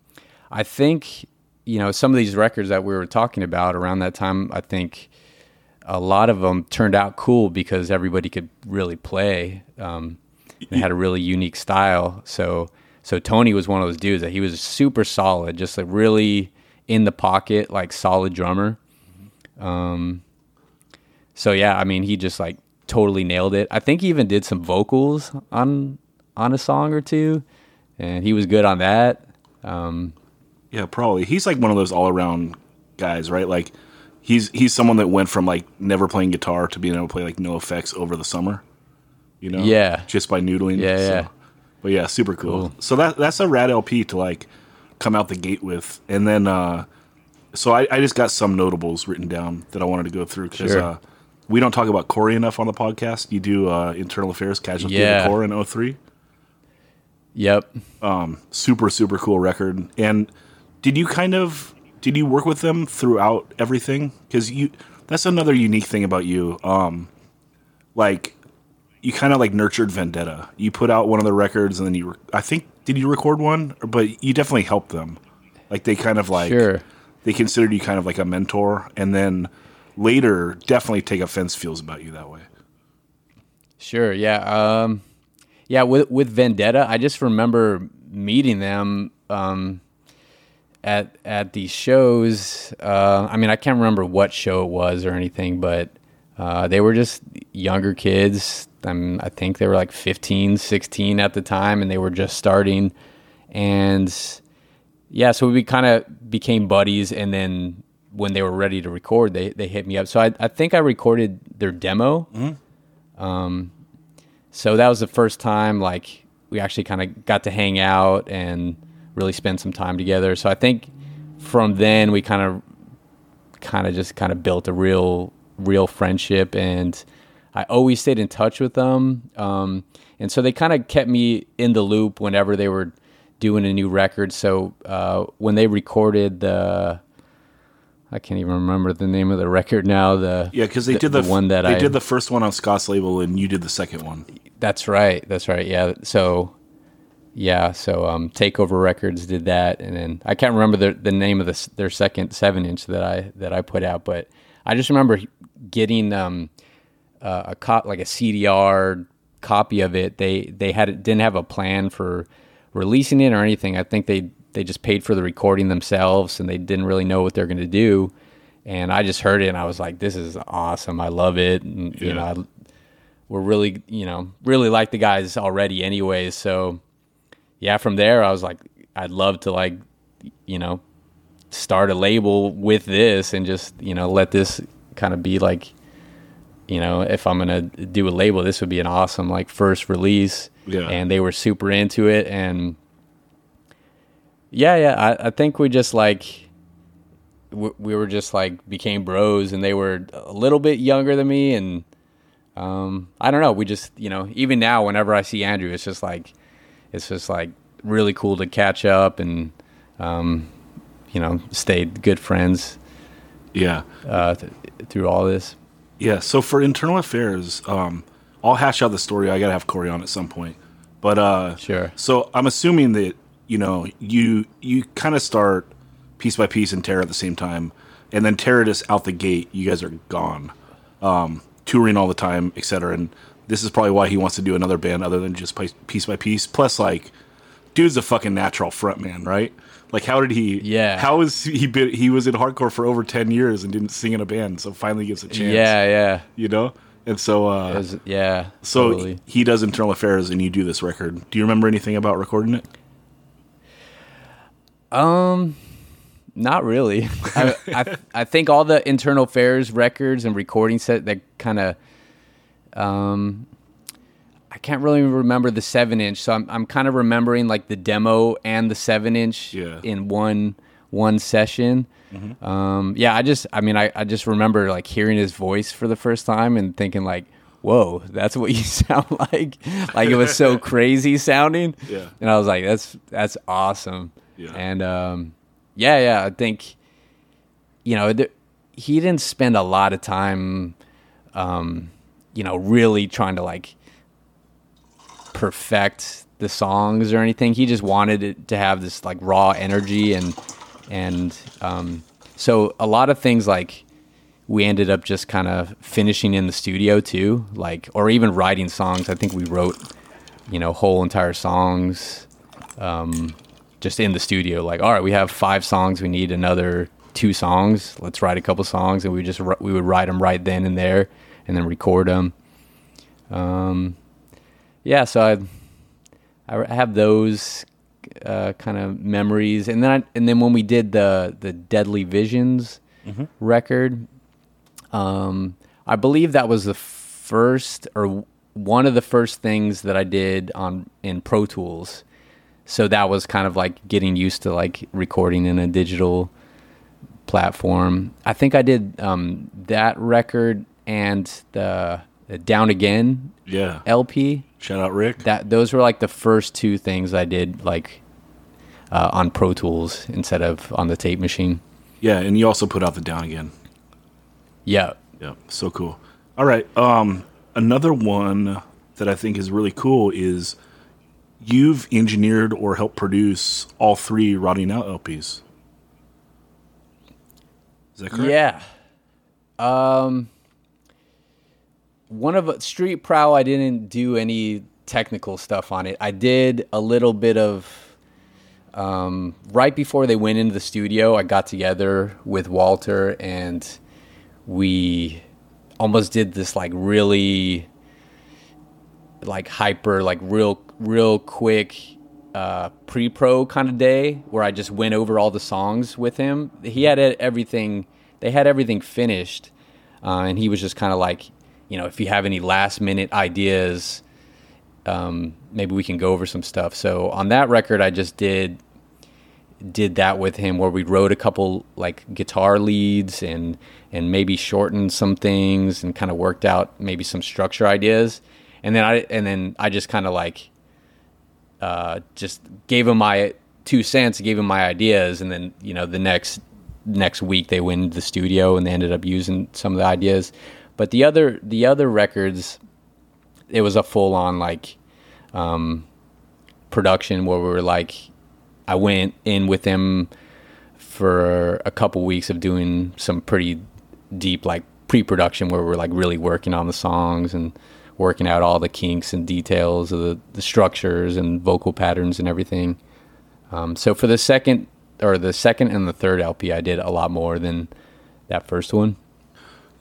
I think you know some of these records that we were talking about around that time. I think a lot of them turned out cool because everybody could really play. Um, they had a really unique style. So so Tony was one of those dudes that he was super solid, just like really in the pocket, like solid drummer. Um, so yeah, I mean, he just like totally nailed it. I think he even did some vocals on on a song or two, and he was good on that. Um, Yeah, probably. He's like one of those all around guys, right? Like he's he's someone that went from like never playing guitar to being able to play like no effects over the summer. You know, Yeah. just by noodling. Yeah, so- yeah. But yeah, super cool. Cool. So that that's a rad LP to like come out the gate with, and then uh, so I, I just got some notables written down that I wanted to go through because Sure. uh, we don't talk about Corey enough on the podcast. You do uh, internal affairs casualty of Yeah. the core in 03. Yep. Um, super super cool record and did you kind of did you work with them throughout everything because you that's another unique thing about you um like you kind of like nurtured vendetta you put out one of the records and then you re- i think did you record one but you definitely helped them like they kind of like Sure. they considered you kind of like a mentor and then later definitely take offense feels about you that way Sure. Yeah. Um, yeah. With with Vendetta, I just remember meeting them um, at at these shows. Uh, I mean, I can't remember what show it was or anything, but uh, they were just younger kids. Um, I think they were like 15, 16 at the time, and they were just starting. And yeah, so we kind of became buddies, and then when they were ready to record, they they hit me up. So I I think I recorded their demo. Um, so that was the first time like we actually kind of got to hang out and really spend some time together. So I think from then we kind of kind of just kind of built a real real friendship and I always stayed in touch with them. Um, and so they kind of kept me in the loop whenever they were doing a new record. So uh, when they recorded the I can't even remember the name of the record now. The yeah because they did the, one that they I did the first one on scott's label and you did the second one That's right. That's right. Yeah. So, yeah. So, um, Takeover Records did that, and then I can't remember the the name of this their second seven inch that I that I put out, but I just remember getting um uh, a cop like a CDR copy of it. They they had didn't have a plan for releasing it or anything. I think they they just paid for the recording themselves, and they didn't really know what they're going to do. And I just heard it, and I was like, "This is awesome! I love it!" And, You know, I, we're really you know really like the guys already anyways so yeah from there i was like i'd love to like you know start a label with this and just you know let this kind of be like you know if i'm gonna do a label this would be an awesome like first release Yeah. and they were super into it and yeah yeah i, I think we just like we, we were just like became bros and they were a little bit younger than me and um, I don't know. We just, you know, even now, whenever I see Andrew, it's just like, it's just like really cool to catch up and, um, you know, stay good friends yeah uh, th- through all this. Yeah, so for internal affairs, um, I'll hash out the story. I gotta have Corey on at some point, but uh, Sure. So I'm assuming that you know you you kind of start piece by piece and Terror at the same time, and then Terror just out the gate. You guys are gone, um, touring all the time, etc. And this is probably why he wants to do another band other than just piece by piece. Plus, like, dude's a fucking natural frontman, right? Like, how did he? Yeah. How is he? Been, he was in hardcore for over ten years and didn't sing in a band, so finally gets a chance Yeah, yeah, you know and so uh was- yeah. so totally. he does internal affairs and you do this record do you remember anything about recording it Um, not really. *laughs* I, I I think all the internal affairs records and recording set that kind of, um, I can't really remember the seven inch. So I'm I'm kind of remembering like the demo and the seven inch Yeah. in one one session. Um, yeah, I just I mean I I just remember like hearing his voice for the first time and thinking like. Whoa, that's what you *laughs* sound like. Like it was so *laughs* crazy sounding. Yeah. And I was like, that's that's awesome. Yeah. And um, yeah, yeah, I think you know th- he didn't spend a lot of time, um, you know, really trying to like perfect the songs or anything. He just wanted it to have this like raw energy and and um, so a lot of things like we ended up just kind of finishing in the studio too, like or even writing songs. I think we wrote you know whole entire songs um, just in the studio. Like, all right, we have five songs. We need another two songs. Let's write a couple songs, and we just we would write them right then and there, and then record them. Um, yeah, so I I have those uh, kind of memories, and then I, and then when we did the the Deadly Visions record, um, I believe that was the first or one of the first things that I did on in Pro Tools. So that was kind of like getting used to like recording in a digital platform. I think I did um, that record and the, the Down Again Yeah. LP. Shout out Rick. That those were like the first two things I did like uh, on Pro Tools instead of on the tape machine. yeah, and you also put out the down again. Yeah. Yeah, so cool. All right. Um, another one that I think is really cool is you've engineered or helped produce all three Rotting Out LPs. Is that correct? Yeah. Um, one of Street Prowl, I didn't do any technical stuff on it. I did a little bit of. Um, right before they went into the studio, I got together with Walter and we almost did this like really like hyper like real real quick uh pre-pro kind of day where I just went over all the songs with him. He had everything they had everything finished uh, and he was just kind of like, you know, if you have any last minute ideas um, maybe we can go over some stuff. So on that record, I just did did that with him, where we wrote a couple like guitar leads and and maybe shortened some things and kind of worked out maybe some structure ideas. And then I and then I just kind of like uh, just gave him my two cents, gave him my ideas, and then you know the next next week they went into the studio and they ended up using some of the ideas. But the other the other records, it was a full on like um, production where we were like, I went in with him for a couple weeks of doing some pretty deep like pre-production where we're like really working on the songs and working out all the kinks and details of the, the structures and vocal patterns and everything. Um, so for the second or the second and the third LP, I did a lot more than that first one.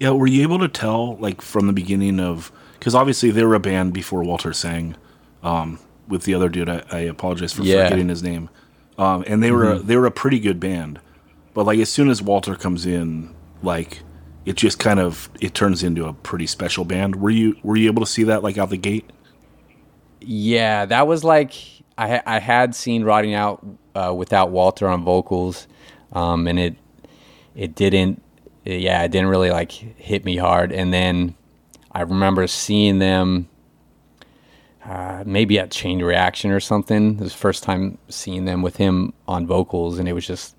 Yeah, were you able to tell, like, from the beginning of. Because obviously they were a band before Walter sang um, with the other dude. I, I apologize for Yeah. forgetting his name. Um, and they were a, they were a pretty good band, but like as soon as Walter comes in, like it just kind of it turns into a pretty special band. Were you were you able to see that like out the gate? Yeah, that was like I I had seen Rotting Out uh, without Walter on vocals, um, and it it didn't. Yeah, it didn't really like hit me hard. And then I remember seeing them uh, maybe at Chain Reaction or something. It was the first time seeing them with him on vocals, and it was just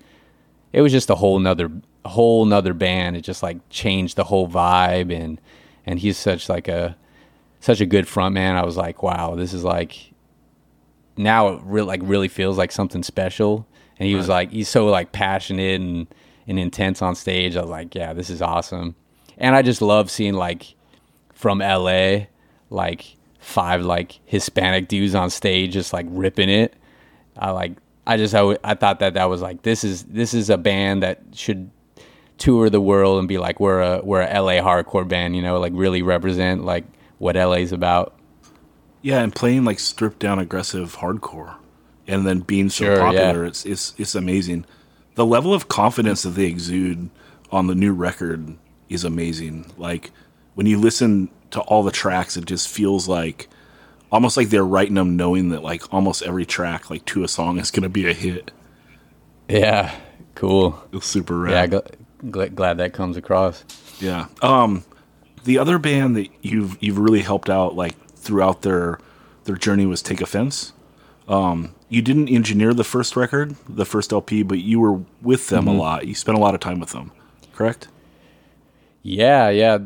it was just a whole nother whole nother band. It just like changed the whole vibe, and and he's such like a such a good front man. I was like, wow, this is like now it really like really feels like something special. And he was like, he's so like passionate and, and intense on stage. I was like, yeah, this is awesome. And I just love seeing like from LA, like five like Hispanic dudes on stage just like ripping it. I like I just I, I thought that that was like this is this is a band that should tour the world and be like we're a we're a LA hardcore band, you know, like really represent like what LA's about. Yeah, and playing like stripped down aggressive hardcore, and then being so Sure, popular, yeah. it's it's it's amazing. The level of confidence that they exude on the new record is amazing. Like when you listen to all the tracks, it just feels like almost like they're writing them knowing that like almost every track, like to a song, is going to be a hit. Yeah, cool. It's super Yeah, gl- gl- glad that comes across. Yeah. Um, the other band that you've you've really helped out like throughout their their journey was Take Offense. Um, you didn't engineer the first record, the first LP, but you were with them a lot. You spent a lot of time with them, correct? Yeah, yeah.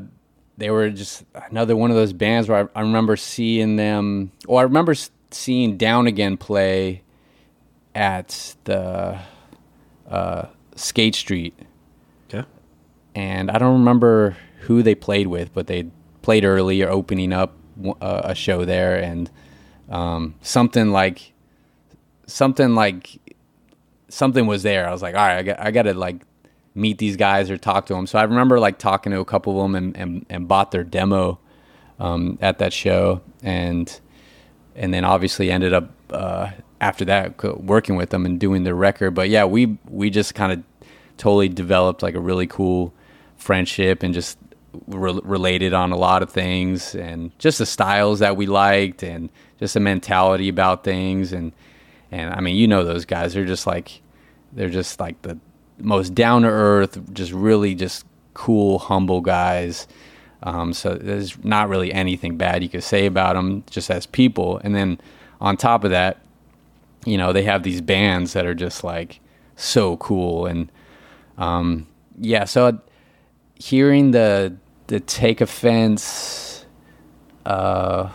They were just another one of those bands where I, I remember seeing them. Well, I remember seeing Down Again play at the uh, Skate Street, Okay. and I don't remember who they played with, but they played early or opening up uh, a show there, and um, something like something like something was there. I was like, all right, I got, I got to like meet these guys or talk to them. So I remember like talking to a couple of them and, and, and bought their demo um, at that show, and and then obviously ended up uh, after that working with them and doing their record. But yeah, we we just kind of totally developed like a really cool friendship and just re- related on a lot of things and just the styles that we liked and just the mentality about things and and I mean you know those guys. They're just like they're just like the most down to earth just really just cool humble guys. Um, so there's not really anything bad you could say about them just as people. And then on top of that you know they have these bands that are just like so cool. And um, yeah so hearing the the take offense uh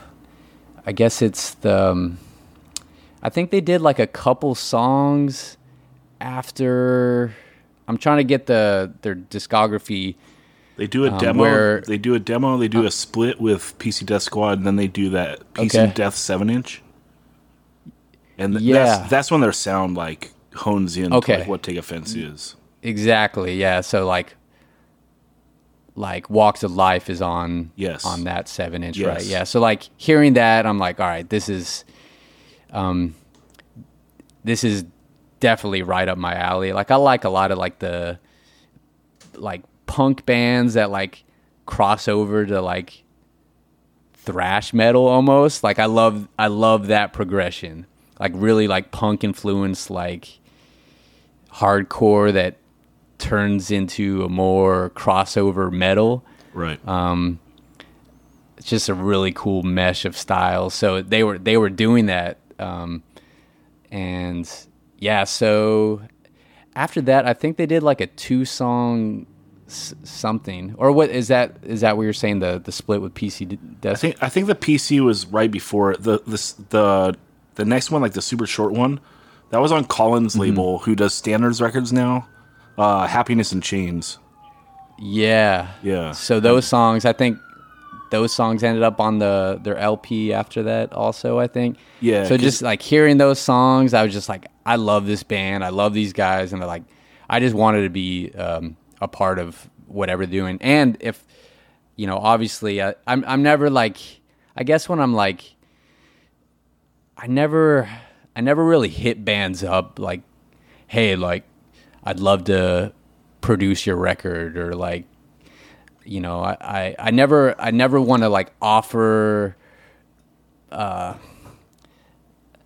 i guess it's the um, i think they did like a couple songs after i'm trying to get the their discography They do a Um, demo. where- they do a demo. They do a split with PC Death Squad, and then they do that PC Okay. Death seven inch. And th- Yeah. that's that's when their sound like hones in Okay. to like what Take Offense is. exactly yeah so like like walks of life is on Yes. on that seven inch Yes. right yeah so like hearing that i'm like all right this is um this is definitely right up my alley like i like a lot of like the like punk bands that like cross over to like thrash metal almost like i love i love that progression like really like punk influence like hardcore that turns into a more crossover metal Right. Um it's just a really cool mesh of styles. So they were they were doing that, um, and yeah. So after that, I think they did like a two song s- something, or what is that? Is that what you're saying? The the split with PC D- I think I think the PC was right before it. the the the next one, like the super short one, that was on Collins Mm-hmm. label, who does standards records now. Uh, Happiness in Chains. yeah, Yeah. So those songs, I think. Those songs ended up on the their LP after that, also. I think. Yeah, So just like hearing those songs, I was just like, I love this band. I love these guys, and they're like, I just wanted to be um, a part of whatever they're doing. And if you know, obviously, I, I'm I'm never like, I guess when I'm like, I never I never really hit bands up like, hey, like, I'd love to produce your record or like you know I, I, I never I never want to like offer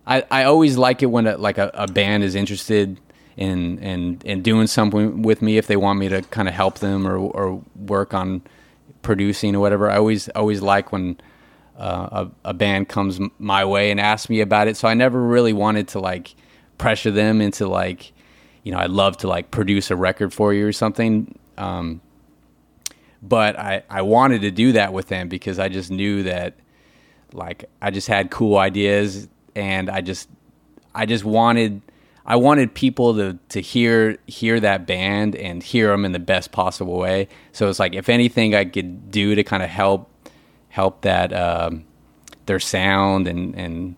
I, I always like it when a, like a, a band is interested in, in in doing something with me if they want me to kind of help them or or work on producing or whatever. I always always like when uh, a, a band comes my way and asks me about it. So I never really wanted to like pressure them into like you know I'd love to like produce a record for you or something. Um, but I, I wanted to do that with them because I just knew that like I just had cool ideas and I just I just wanted I wanted people to to hear hear that band and hear them in the best possible way. So it's like if anything I could do to kind of help help that um, their sound and and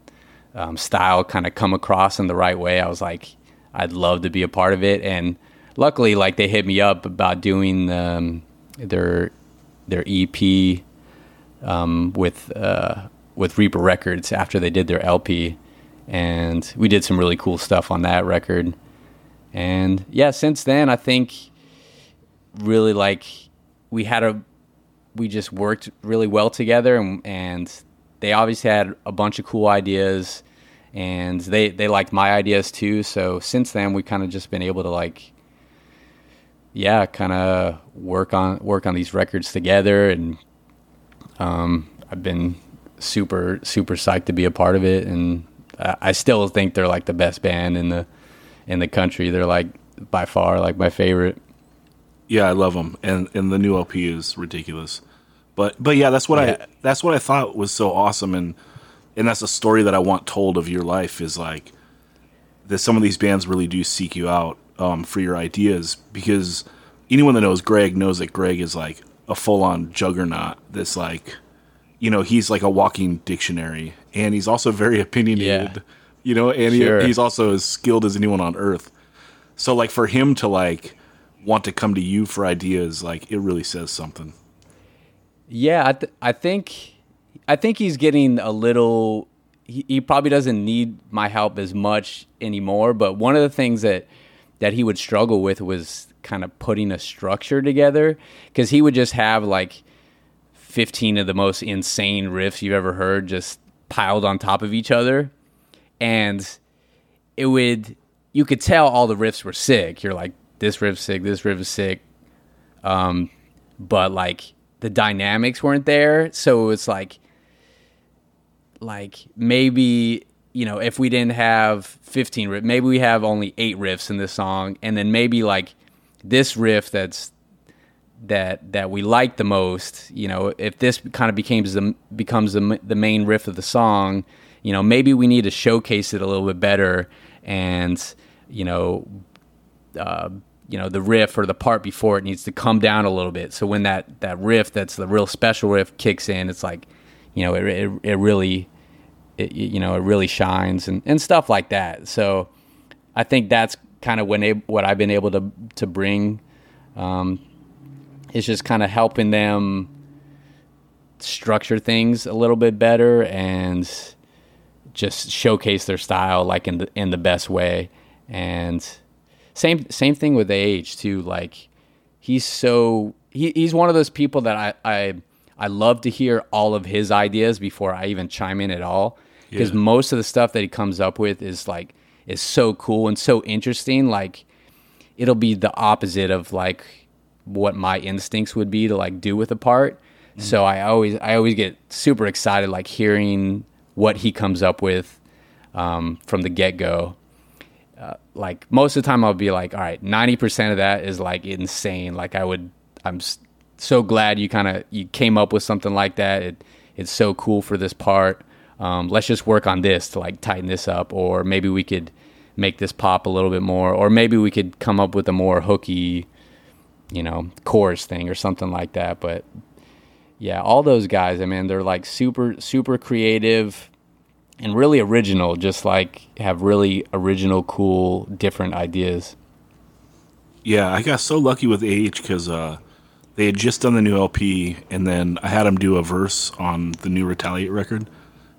um, style kind of come across in the right way. I was like I'd love to be a part of it and luckily like they hit me up about doing um, their their EP um, with uh, with Reaper Records after they did their LP, and we did some really cool stuff on that record. And yeah, since then I think really like we had a we just worked really well together, and, and they obviously had a bunch of cool ideas, and they they liked my ideas too. So since then we kind of just been able to like yeah, kind of work on work on these records together, and um, I've been super super psyched to be a part of it, and I, I still think they're like the best band in the in the country. They're like by far like my favorite. Yeah, I love them, and and the new LP is ridiculous. But but yeah, that's what Yeah. I that's what I thought was so awesome, and and that's a story that I want told of your life is like that some of these bands really do seek you out um, for your ideas because anyone that knows Greg knows that Greg is like a full on juggernaut. That's like you know he's like a walking dictionary, and he's also very *laughs* opinionated. Yeah. You know, and Sure. he, he's also as skilled as anyone on earth. So like for him to like want to come to you for ideas, like it really says something. Yeah, I, th- I think I think he's getting a little. He, he probably doesn't need my help as much anymore. But one of the things that that he would struggle with was kind of putting a structure together because he would just have like 15 of the most insane riffs you've ever heard just piled on top of each other. And it would, you could tell all the riffs were sick. You're like, this riff's sick, this riff is sick. Um, but like the dynamics weren't there. So it's like, like maybe you know if we didn't have 15 riffs maybe we have only eight riffs in this song and then maybe like this riff that's that that we like the most you know if this kind of becomes the becomes the, the main riff of the song you know maybe we need to showcase it a little bit better and you know uh, you know the riff or the part before it needs to come down a little bit. So when that that riff that's the real special riff kicks in it's like you know it, it, it really it, you know it really shines and, and stuff like that. So i think that's kind of when what i've been able to to bring um, is just kind of helping them structure things a little bit better and just showcase their style like in the in the best way. And same same thing with age too like he's so he, he's one of those people that I, I I love to hear all of his ideas before I even chime in at all because Yeah. most of the stuff that he comes up with is like is so cool and so interesting. Like it'll be the opposite of like what my instincts would be to like do with a part. So I always I always get super excited like hearing what he comes up with um, from the get go. Uh, like most of the time I'll be like, all right, ninety percent of that is like insane. Like I would, I'm so glad you kind of you came up with something like that. It it's so cool for this part. Um, let's just work on this to like tighten this up, or maybe we could make this pop a little bit more, or maybe we could come up with a more hooky, you know, chorus thing or something like that. But yeah, all those guys, I mean, they're like super super creative and really original. Just like have really original, cool, different ideas. Yeah, I got so lucky with AH because uh, they had just done the new LP, and then I had them do a verse on the new Retaliate record.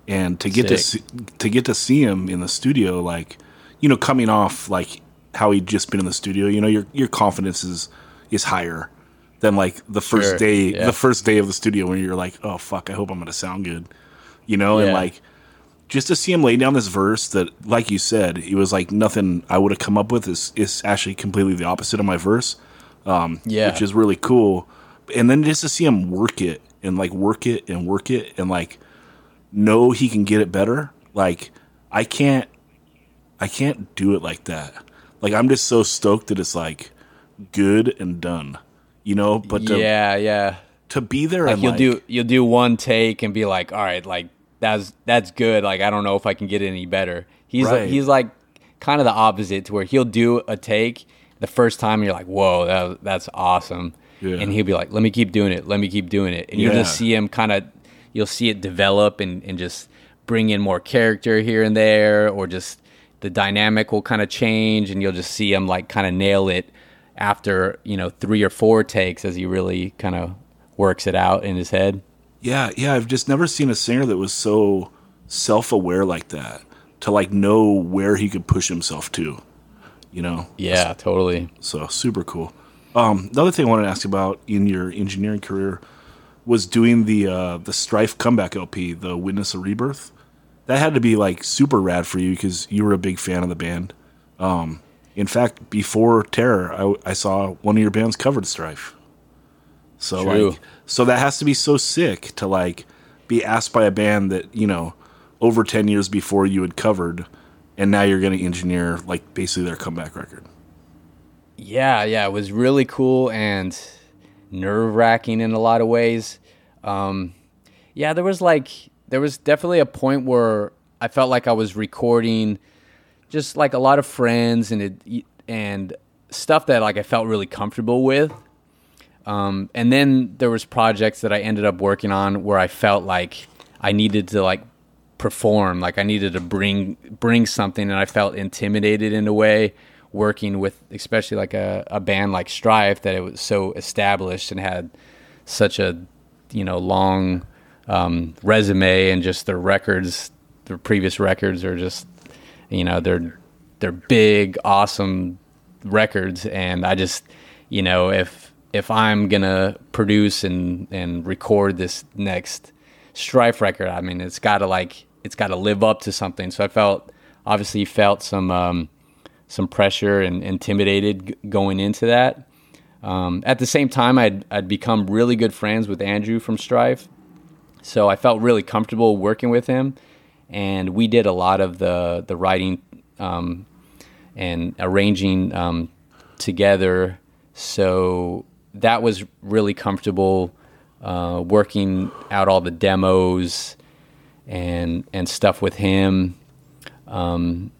And to get to see, Sick. to get to see him in the studio, like you know, coming off like how he'd just been in the studio, you know, your your confidence is is higher than like the first Sure, day, yeah. the first day of the studio when you're like, oh fuck, I hope I'm gonna sound good, you know, and like just to see him lay down this verse that, like you said, it was like nothing I would have come up with is is actually completely the opposite of my verse, um, Yeah, which is really cool. And then just to see him work it and like work it and work it and like know he can get it better. Like I can't, I can't do it like that. Like I'm just so stoked that it's like good and done, you know. But to, yeah, yeah. to be there Like and you'll like, do you'll do one take and be like, all right, like that's that's good. Like I don't know if I can get it any better. He's like, Right. he's like kind of the opposite to where he'll do a take the first time you're like, whoa, that, that's awesome. Yeah. And he'll be like, let me keep doing it, let me keep doing it, and you'll just see him kind of you'll see it develop and and just bring in more character here and there, or just the dynamic will kind of change, and you'll just see him like kind of nail it after you know three or four takes as he really kind of works it out in his head. Yeah, yeah, I've just never seen a singer that was so self-aware like that to like know where he could push himself to, you know. Yeah, totally. So super cool. Um, another thing I wanted to ask about in your engineering career was doing the uh, the Strife comeback LP, the Witness a Rebirth. That had to be like super rad for you because you were a big fan of the band. Um, in fact, before Terror, I, I saw one of your bands covered Strife. So True. like, so that has to be so sick to like be asked by a band that you know over ten years before you had covered, and now you're going to engineer like basically their comeback record. Yeah, yeah, it was really cool and nerve wracking in a lot of ways. Um, yeah, there was like there was definitely a point where I felt like I was recording just like a lot of friends and it, and stuff that like I felt really comfortable with. Um, and then there was projects that I ended up working on where I felt like I needed to like perform, like I needed to bring bring something, and I felt intimidated in a way working with, especially like a, a band like Strife that it was so established and had such a you know long um, resume and just their records, their previous records are just you know they're they're big, awesome records, and I just you know if if I'm gonna produce and and record this next Strife record, I mean, it's got to like it's got to live up to something. So I felt obviously felt some um, some pressure and intimidated going into that. Um, at the same time, I'd I'd become really good friends with Andrew from Strife, so I felt really comfortable working with him, and we did a lot of the the writing um, and arranging um, together. So that was really comfortable uh, working out all the demos and and stuff with him. Um,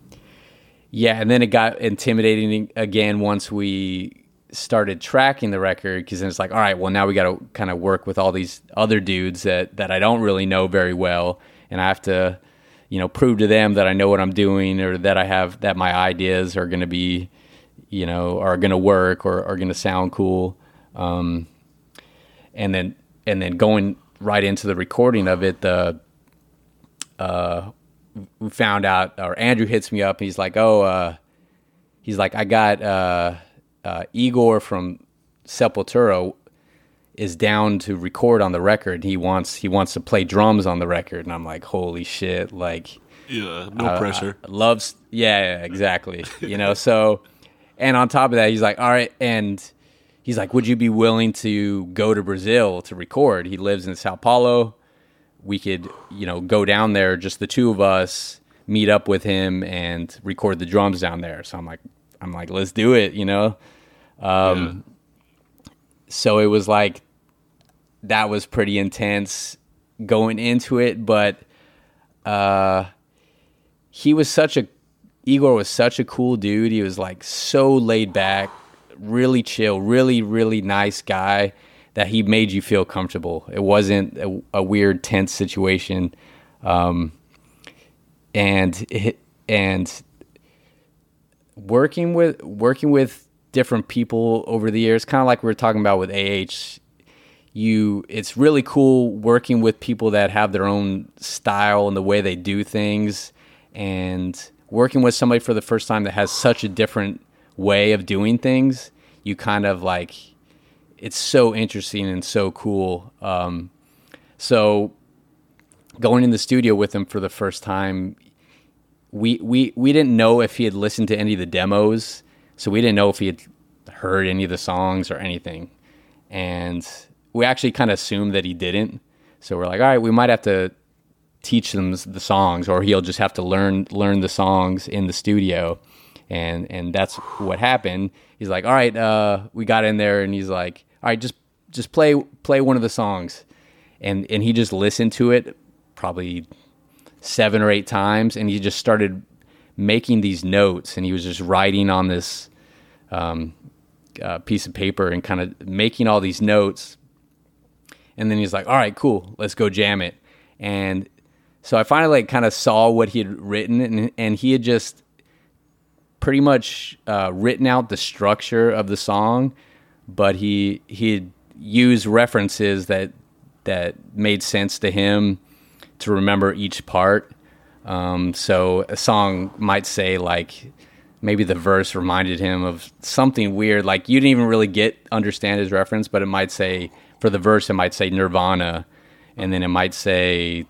yeah, and then it got intimidating again once we started tracking the record because then it's like, all right, well now we got to kind of work with all these other dudes that that I don't really know very well, and I have to, you know, prove to them that I know what I'm doing or that I have that my ideas are going to be, you know, are going to work or are going to sound cool, um, and then and then going right into the recording of it, the uh, found out, or Andrew hits me up. He's like, "Oh, uh, he's like, I got uh, uh, Igor from Sepultura is down to record on the record. He wants he wants to play drums on the record." And I'm like, "Holy shit!" Like, Yeah, no uh, pressure. loves, yeah, yeah, exactly. you know, so, and on top of that, he's like, "All right," and he's like, "Would you be willing to go to Brazil to record?" He lives in Sao Paulo we could, you know, go down there, just the two of us, meet up with him and record the drums down there. So I'm like, I'm like, let's do it, you know. Um, So it was like that was pretty intense going into it, but uh, he was such a Igor was such a cool dude. He was like so laid back, really chill, really really nice guy that he made you feel comfortable. It wasn't a, a weird tense situation, um, and it, and working with working with different people over the years, kind of like we were talking about with AH. You, it's really cool working with people that have their own style and the way they do things, and working with somebody for the first time that has such a different way of doing things. You kind of like it's so interesting and so cool. Um, so going in the studio with him for the first time, we we we didn't know if he had listened to any of the demos, so we didn't know if he had heard any of the songs or anything, and we actually kind of assumed that he didn't. So we're like, all right, we might have to teach them the songs, or he'll just have to learn learn the songs in the studio, and and that's what happened. He's like, all right, uh, we got in there, and he's like, all right, just just play play one of the songs, and and he just listened to it probably seven or eight times, and he just started making these notes, and he was just writing on this um, uh, piece of paper and kind of making all these notes, and then he's like, all right, cool, let's go jam it, and so I finally like kind of saw what he had written, and and he had just pretty much uh, written out the structure of the song, but he he had used references that that made sense to him to remember each part. Um, so a song might say like maybe the verse reminded him of something weird, like you didn't even really get understand his reference, but it might say for the verse it might say Nirvana, and then it might say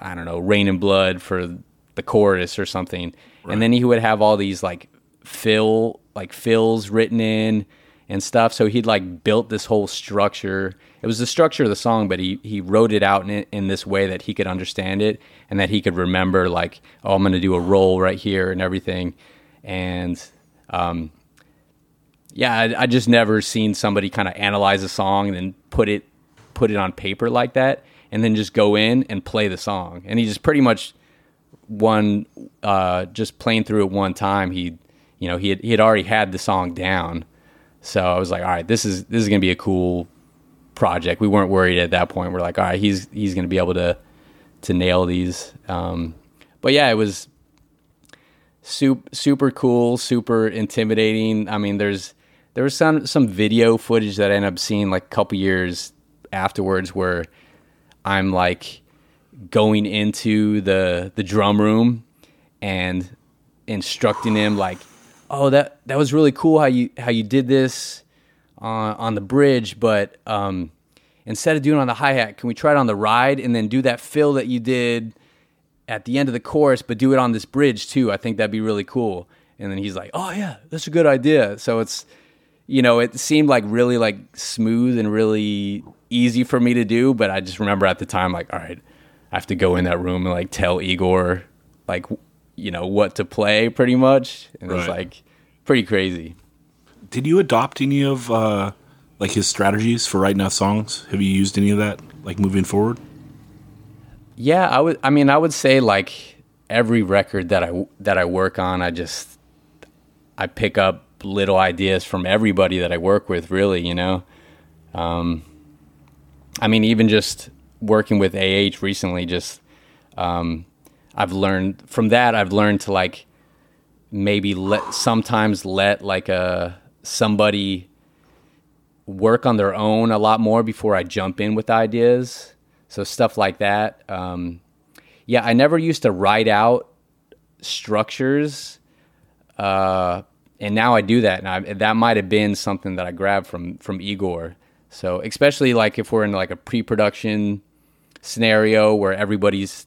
I don't know Raining Blood for the chorus or something, and then he would have all these like fill like fills written in and stuff. So he'd like built this whole structure. It was the structure of the song, but he he wrote it out in in this way that he could understand it and that he could remember like, oh, I'm to do a roll right here and everything. And um, yeah, I, I just never seen somebody kind of analyze a song and then put it put it on paper like that, and then just go in and play the song. And he just pretty much one uh, just playing through it one time. He you know he had, he had already had the song down, so I was like, all right, this is this is gonna be a cool project. We weren't worried at that point. We're like, all right, he's he's gonna be able to to nail these. Um, but yeah, it was super super cool, super intimidating. I mean, there's there was some some video footage that I ended up seeing like a couple years afterwards where I'm like going into the the drum room and instructing him like, "Oh, that that was really cool how you how you did this on on the bridge, but um, instead of doing it on the hi hat, can we try it on the ride and then do that fill that you did at the end of the chorus, but do it on this bridge too? I think that'd be really cool." And then he's like, "Oh yeah, that's a good idea." So it's you know, it seemed like really like smooth and really easy for me to do, but I just remember at the time like, all right, I have to go in that room and like tell Igor like you know what to play pretty much. And it's Right. like pretty crazy. Did you adopt any of uh, like his strategies for writing out songs? Have you used any of that like moving forward? Yeah, I would. I mean, I would say like every record that I that I work on, I just I pick up little ideas from everybody that I work with. Really, you know. Um, I mean, even just working with AH recently, just um, I've learned from that. I've learned to like maybe let sometimes let like a somebody work on their own a lot more before I jump in with ideas. So stuff like that. Um, yeah, I never used to write out structures, uh, and now I do that. And I, that might have been something that I grabbed from from Igor. So especially like if we're in like a pre-production scenario where everybody's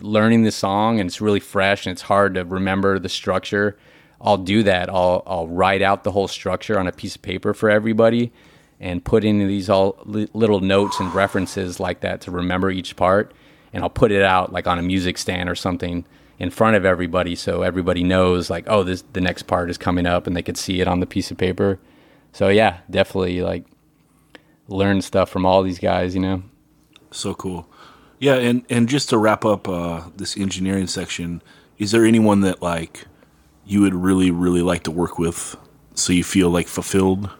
learning the song and it's really fresh and it's hard to remember the structure, I'll do that. I'll I'll write out the whole structure on a piece of paper for everybody and put in these all li- little notes and references like that to remember each part and I'll put it out like on a music stand or something in front of everybody so everybody knows like oh this the next part is coming up and they could see it on the piece of paper. So yeah, definitely like learn stuff from all these guys, you know. So cool. Yeah, and and just to wrap up uh, this engineering section, is there anyone that like you would really really like to work with, so you feel like fulfilled?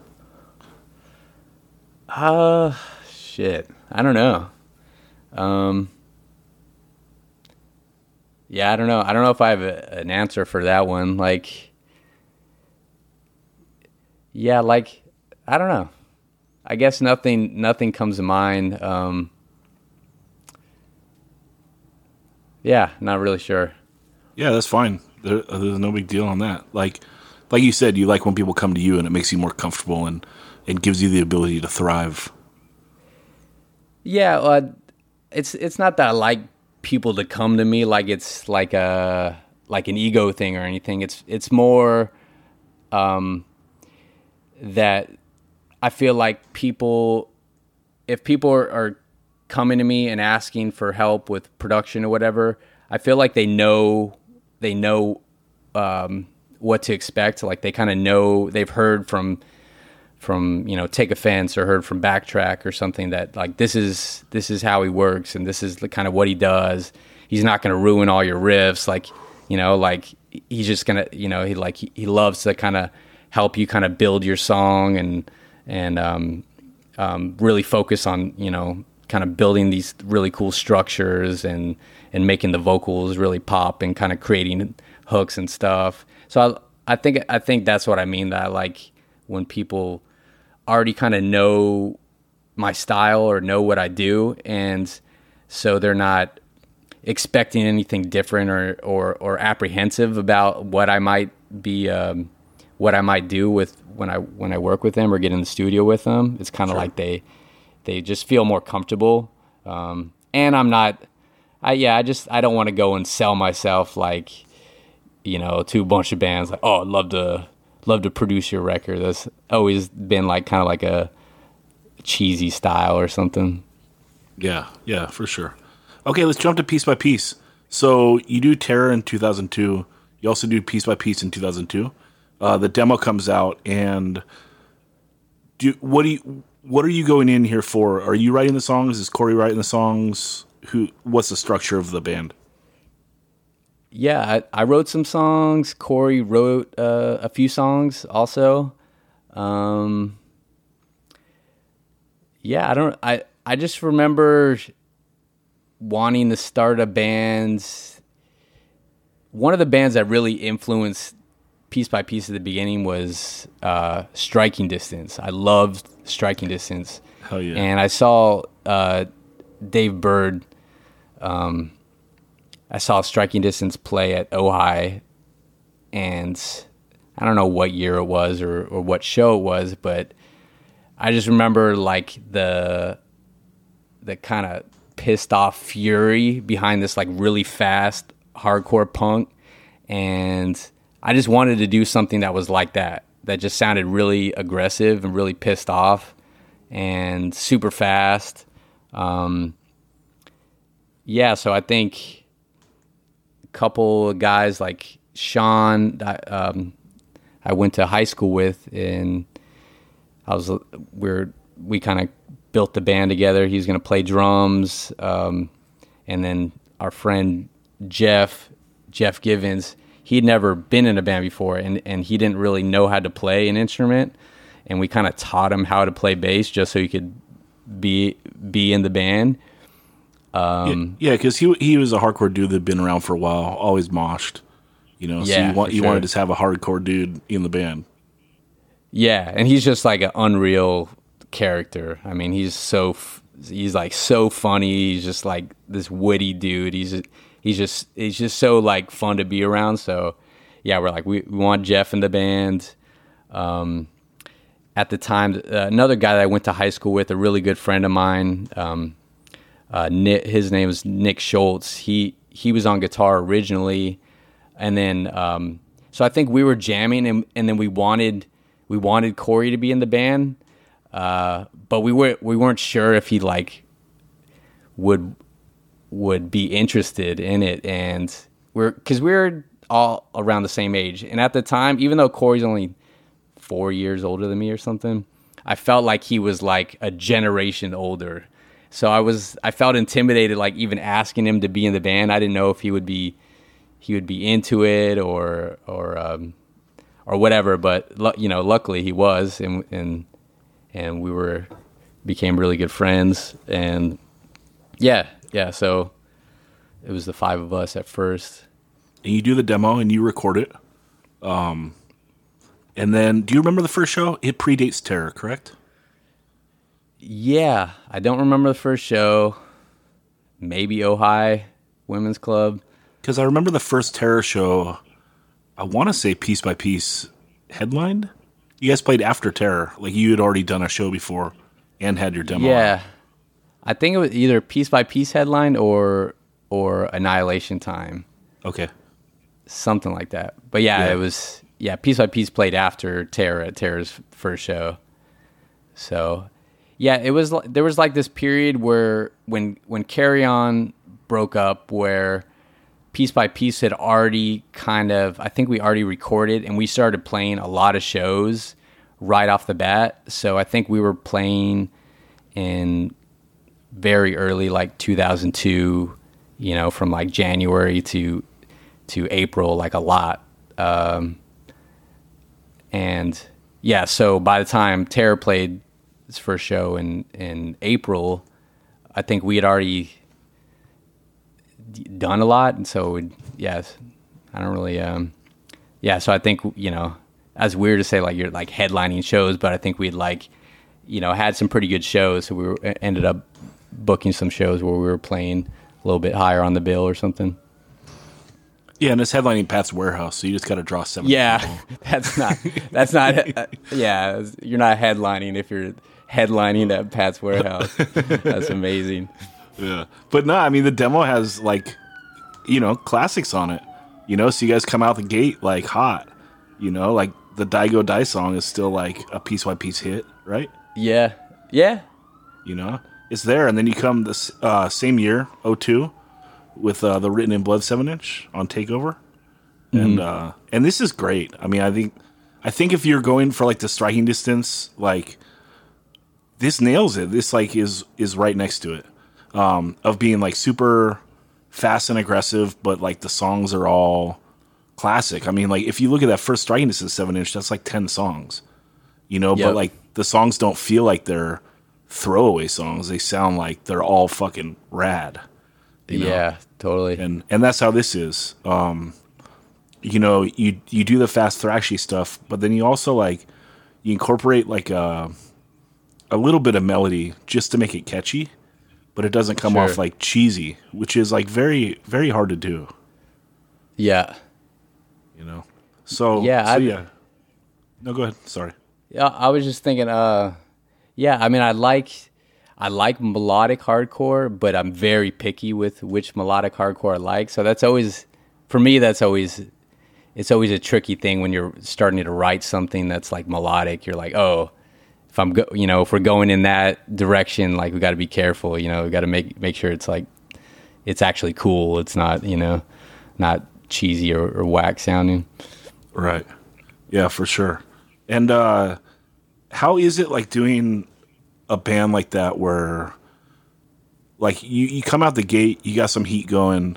Uh, shit. I don't know. Um, yeah, I don't know. I don't know if I have a, an answer for that one. Like, yeah, like I don't know. I guess nothing nothing comes to mind. Um, yeah, not really sure. Yeah, that's fine. There, there's no big deal on that. Like like you said, you like when people come to you and it makes you more comfortable and it gives you the ability to thrive. Yeah, uh, it's it's not that I like people to come to me like it's like a like an ego thing or anything. It's it's more um, that I feel like people, if people are, are coming to me and asking for help with production or whatever, I feel like they know they know um, what to expect. Like they kind of know they've heard from from you know take offense or heard from backtrack or something that like this is this is how he works and this is the kind of what he does he's not going to ruin all your riffs like you know like he's just gonna you know he like he, he loves to kind of help you kind of build your song and and um, um, really focus on you know kind of building these really cool structures and and making the vocals really pop and kind of creating hooks and stuff so I, I think I think that's what I mean that I like when people already kind of know my style or know what I do, and so they're not expecting anything different or or, or apprehensive about what I might be um, what I might do with when I when I work with them or get in the studio with them. It's kind of like they they just feel more comfortable, um, and I'm not. I yeah, I just I don't want to go and sell myself like you know to a bunch of bands like oh I'd love to love to produce your record. That's always been like kind of like a cheesy style or something. Yeah, yeah, for sure. Okay, let's jump to piece by piece. So you do Terror in 2002. You also do piece by piece in 2002. Uh, the demo comes out, and do what do you what are you going in here for? Are you writing the songs? Is Corey writing the songs? Who? What's the structure of the band? Yeah, I, I wrote some songs. Corey wrote uh, a few songs also. Um, yeah, I don't. I I just remember wanting to start a band. One of the bands that really influenced piece by piece at the beginning was uh, Striking Distance. I loved Striking Distance. Hell yeah. And I saw uh, Dave Bird. Um, I saw Striking Distance play at Ojai, and I don't know what year it was or, or what show it was, but I just remember like the the kind of pissed off fury behind this like really fast hardcore punk and I just wanted to do something that was like that that just sounded really aggressive and really pissed off and super fast um, yeah so I think a couple of guys like Sean that um, I went to high school with and I was we're we kind of built the band together. He's going to play drums, um, and then our friend Jeff Jeff Givens. He'd never been in a band before, and and he didn't really know how to play an instrument, and we kind of taught him how to play bass just so he could be be in the band. Um, yeah, because he he was a hardcore dude that'd been around for a while, always moshed. You know, so Yeah, you want you sure. wanted to have a hardcore dude in the band. Yeah, and he's just like an unreal character. I mean, he's so f- he's like so funny. He's just like this witty dude. He's he's just he's just so like fun to be around. So yeah, we're like we, we want Jeff in the band. Um, at the time, uh, another guy that I went to high school with, a really good friend of mine. Um, uh, Nick, his name is Nick Schultz. He he was on guitar originally, and then um, so I think we were jamming, and, and then we wanted we wanted Corey to be in the band, uh, but we were we weren't sure if he like would would be interested in it, and we're because we are all around the same age, and at the time, even though Corey's only four years older than me or something, I felt like he was like a generation older. So I was I felt intimidated like even asking him to be in the band. I didn't know if he would be he would be into it or or um, or whatever. But you know, luckily he was, and and and we were became really good friends. And yeah, yeah. So it was the five of us at first. And you do the demo and you record it. Um, and then, do you remember the first show? It predates Terror, correct? Yeah, I don't remember the first show. Maybe Ojai Women's Club. Because I remember the first Terror show. I want to say piece by piece headlined. You guys played after Terror, like you had already done a show before and had your demo. Yeah, I think it was either piece by piece headline or or Annihilation Time, Okay. something like that. But yeah, Yeah. it was yeah piece by piece played after Terror, Terror's first show. So yeah, it was there was like this period where when when Carry On broke up where piece by piece had already kind of I think we already recorded and we started playing a lot of shows right off the bat. So I think we were playing in very early like 2002, you know, from like January to to April like a lot. Um and yeah, so by the time Terror played his first show in in April, I think we had already done a lot, and so it- yes, I don't really. Um, yeah, so I think you know, as weird to say like you're like headlining shows, but I think we'd like, you know, had some pretty good shows. So we were, ended up booking some shows where we were playing a little bit higher on the bill or something. Yeah, and it's headlining Pat's Warehouse, so you just got to draw seven. Yeah, *laughs* that's not that's not *laughs* uh, yeah. You're not headlining if you're headlining at Pat's Warehouse. That's amazing. Yeah. But no, I mean the demo has like you know, classics on it. You know, so you guys come out the gate like hot. You know, like the Daigo Die song is still like a piece by piece hit, right? Yeah, yeah, You know? It's there and then you come this uh same year, 02, with uh the written in blood 7 inch on Takeover. And uh and this is great. I mean, I think I think if you're going for like the striking distance, like this nails it. This like is is right next to it. Um of being like super fast and aggressive, but like the songs are all classic. I mean, like if you look at that first striking distance seven inch, that's like ten songs. You know, Yep. but like the songs don't feel like they're throwaway songs. They sound like they're all fucking rad. you know? yeah, totally. and and that's how this is. Um, you know, you you do the fast thrashy stuff, but then you also like you incorporate like a a little bit of melody just to make it catchy, but it doesn't come Sure. off like cheesy, which is like very very hard to do. yeah, You know, so Yeah, so yeah. No, go ahead. Sorry. yeah. I was just thinking, uh, Yeah, I mean, I like I like melodic hardcore, but I'm very picky with which melodic hardcore I like. So that's always for me. That's always it's always a tricky thing when you're starting to write something that's like melodic. You're like, oh, if I'm go, you know, if we're going in that direction, like we got to be careful. You know, we got to make make sure it's like it's actually cool. It's not you know, not cheesy or, or whack sounding. Right. Yeah, for sure. And uh how is it like doing a band like that where like you, you come out the gate, you got some heat going,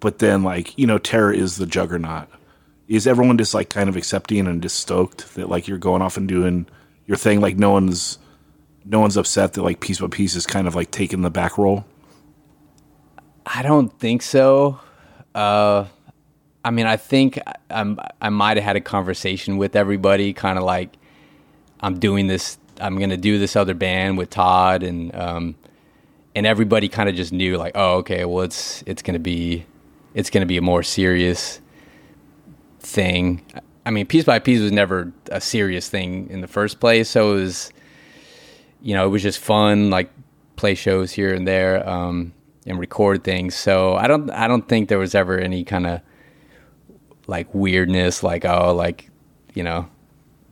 but then like, you know, Terror is the juggernaut. Is everyone just like kind of accepting and just stoked that like you're going off and doing your thing? Like no one's no one's upset that like piece by piece is kind of like taking the back role. I don't think so. Uh, I mean, I think I'm, I might have had a conversation with everybody, kind of like I'm doing this. I'm gonna do this other band with Todd, and um, and everybody kind of just knew, like, oh, okay, well, it's it's gonna be it's gonna be a more serious thing. I mean, piece by piece was never a serious thing in the first place, so it was, you know, it was just fun, like play shows here and there. Um, and record things. So I don't I don't think there was ever any kind of like weirdness, like oh, like you know,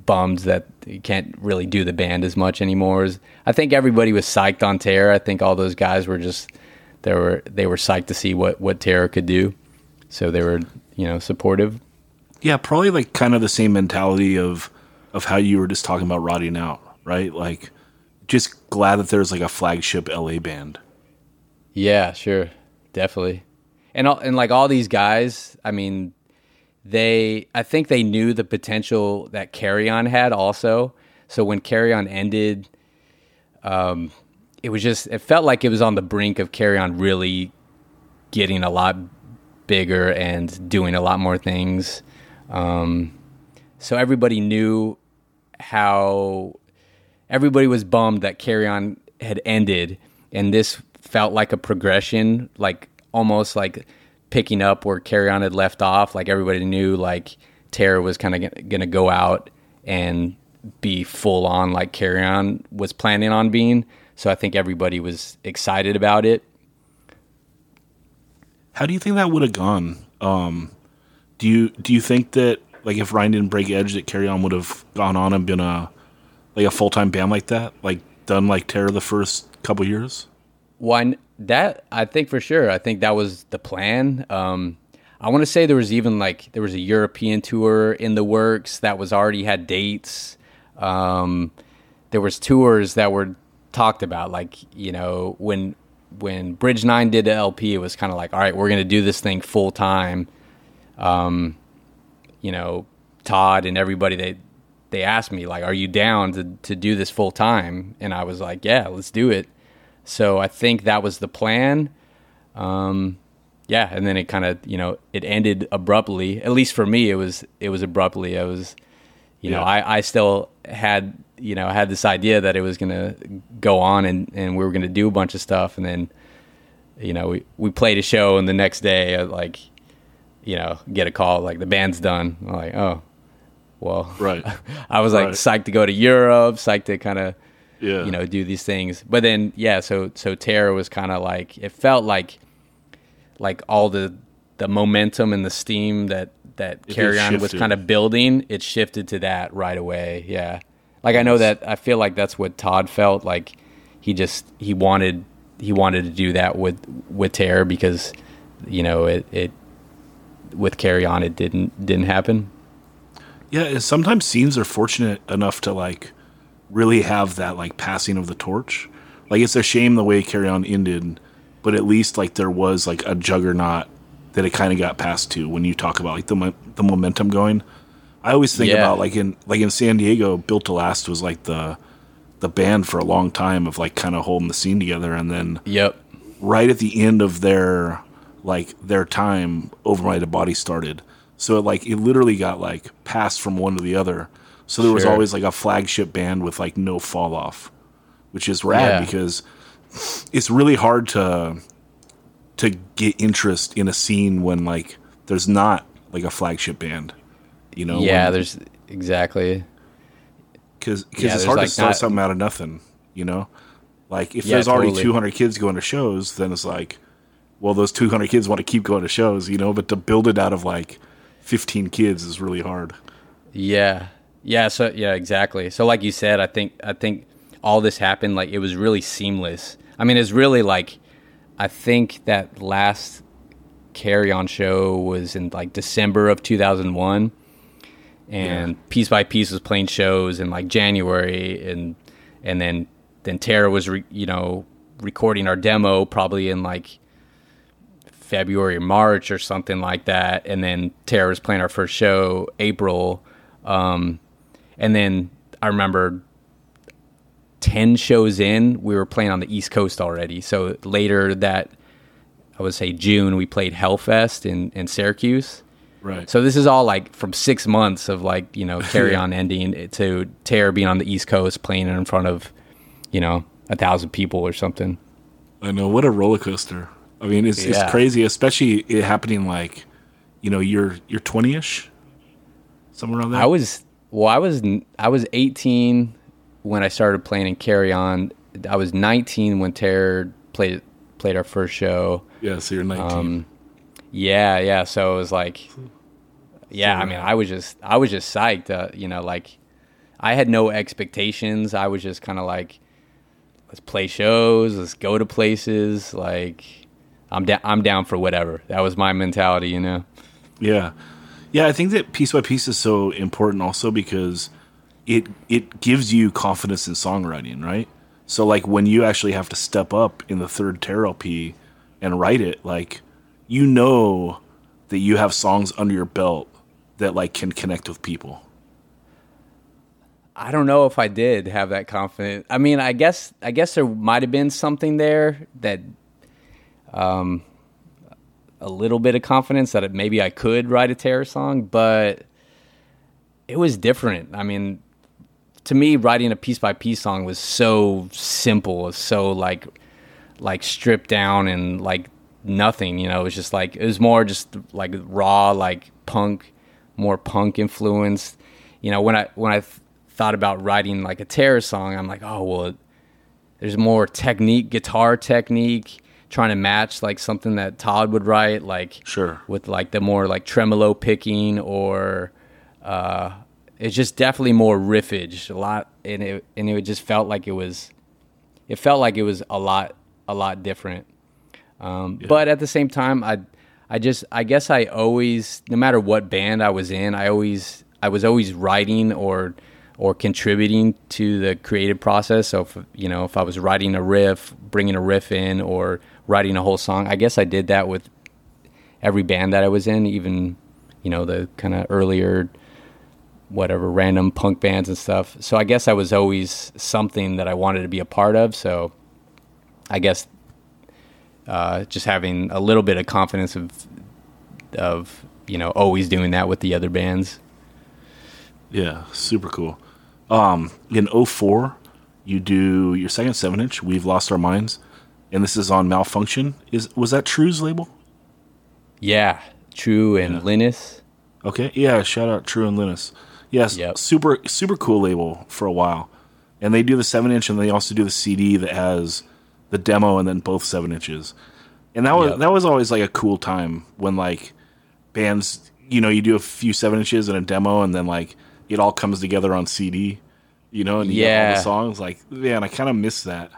bummed that you can't really do the band as much anymore. I think everybody was psyched on Terror. I think all those guys were just they were they were psyched to see what what Terror could do, so they were you know supportive. Yeah, probably like kind of the same mentality of of how you were just talking about rotting out, right? Like just glad that there's like a flagship LA band. Yeah, sure, definitely, and all, and like all these guys, I mean, they I think they knew the potential that Carry On had also. So when Carry On ended, um, it was just it felt like it was on the brink of Carry On really getting a lot bigger and doing a lot more things. Um, so everybody knew how everybody was bummed that Carry On had ended, and this felt like a progression, like almost like picking up where Carry On had left off. Like everybody knew like Terror was kind of going to go out and be full on like Carry On was planning on being. So I think everybody was excited about it. How do you think that would have gone? Um, do you do you think that like if Ryan didn't break Edge, that Carry On would have gone on and been a like a full time band like that, like done like Terror the first couple years? One that I think for sure. I think that was the plan. Um, I want to say there was even like there was a European tour in the works that was already had dates. Um, there was tours that were talked about, like you know when when Bridge Nine did the LP, it was kind of like, all right, we're gonna do this thing full time. Um, you know, Todd and everybody they they asked me like, are you down to to do this full time? And I was like, yeah, let's do it. So I think that was the plan. Um, yeah, and then it kind of you know it ended abruptly. At least for me, it was it was abruptly. I was, you yeah. know, I, I still had you know had this idea that it was gonna go on and and we were gonna do a bunch of stuff, and then you know we we played a show and the next day uh, like you know get a call like the band's done. I'm like oh well right. *laughs* I was like right. psyched to go to Europe, psyched to kind of yeah. you know, do these things. But then, yeah, so so Terror was kind of like it felt like like all the the momentum and the steam that that Carry On was kind of building, it shifted to that right away. Yeah, like I know that I feel like that's what Todd felt like. He just he wanted he wanted to do that with with Terror because you know it it with Carry On it didn't didn't happen. Yeah, sometimes scenes are fortunate enough to like really have that like passing of the torch. Like it's a shame the way Carry On ended, but at least like there was like a juggernaut that it kind of got passed to when you talk about like the the momentum going. I always think yeah. about like in like in San Diego, Built to Last was like the the band for a long time of like kind of holding the scene together, and then yep, right at the end of their like their time, Over My Dead Body started. So it like it literally got like passed from one to the other so there sure. was always like a flagship band with like no fall off, which is rad yeah. because it's really hard to to get interest in a scene when like there's not like a flagship band. You know? Yeah, when, there's exactly. because Yeah, it's hard like, to start not- something out of nothing. You know, like if Yeah, there's already totally. 200 kids going to shows, then it's like, well, those 200 kids want to keep going to shows, you know. But to build it out of like 15 kids is really hard. Yeah. Yeah, so yeah, exactly. So like you said, I think I think all this happened like it was really seamless. I mean, it's really like I think that last Carry On show was in like December of 2001 and Piece by Piece was playing shows in like January. And and then then Terror was re, you know recording our demo probably in like February or March or something like that, and then Terror was playing our first show April, um, and then I remember ten shows in we were playing on the East Coast already. So later that I would say June we played Hellfest in in Syracuse. Right. So this is all like from six months of like you know *laughs* carry on ending to Terror being on the East Coast playing in front of you know a thousand people or something. I know what a roller coaster. I mean, it's Yeah. it's crazy, especially it happening like, you know, you're you're 20ish, somewhere around that. I was well, I was I was 18 when I started playing in Carry On. I was 19 when Terror played played our first show. yeah, so you're 19. Um, yeah, yeah. So it was like, yeah. I mean, I was just I was just psyched. Uh, you know, like I had no expectations. I was just kind of like, let's play shows, let's go to places. Like, I'm down. I'm down for whatever. That was my mentality. You know. Yeah, yeah. I think that piece by piece is so important also because it it gives you confidence in songwriting, right? So like when you actually have to step up in the third Terror LP and write it, like you know that you have songs under your belt that like can connect with people. I don't know if I did have that confidence. I mean, I guess I guess there might have been something there that, um, a little bit of confidence that it, maybe I could write a terror song, but it was different. I mean, to me, writing a piece by piece song was so simple, so like like stripped down and like nothing. You know, it was just like it was more just like raw, like punk, more punk influenced. You know, when I when I th- thought about writing like a terror song, I'm like, oh well, there's more technique, guitar technique, trying to match like something that Todd would write, like Sure. with like the more like tremolo picking or uh it's just definitely more riffage a lot and it and it just felt like it was it felt like it was a lot a lot different. Um but at the same time i i just i guess i always no matter what band i was in i always i was always writing or or contributing to the creative process. So if you know if i was writing a riff bringing a riff in or writing a whole song i guess i did that with every band that I was in, even you know the kind of earlier whatever random punk bands and stuff. So I guess I was always something that I wanted to be a part of. So I guess uh, just having a little bit of confidence of of you know always doing that with the other bands. Yeah, super cool. Um, in 04, you do your second seven inch. We've lost our minds, and this is on Malfunction. Is was that True's label? Yeah, True and Linus. Okay, yeah. Shout out True and Linus. Yes, Yep. super super cool label for a while, and they do the seven inch, and they also do the CD that has the demo and then both seven inches, and that was Yep. that was always like a cool time when like bands, you know, you do a few seven inches and a demo, and then like it all comes together on CD, you know, and you get all Yeah. the songs. Like, man, I kind of miss that.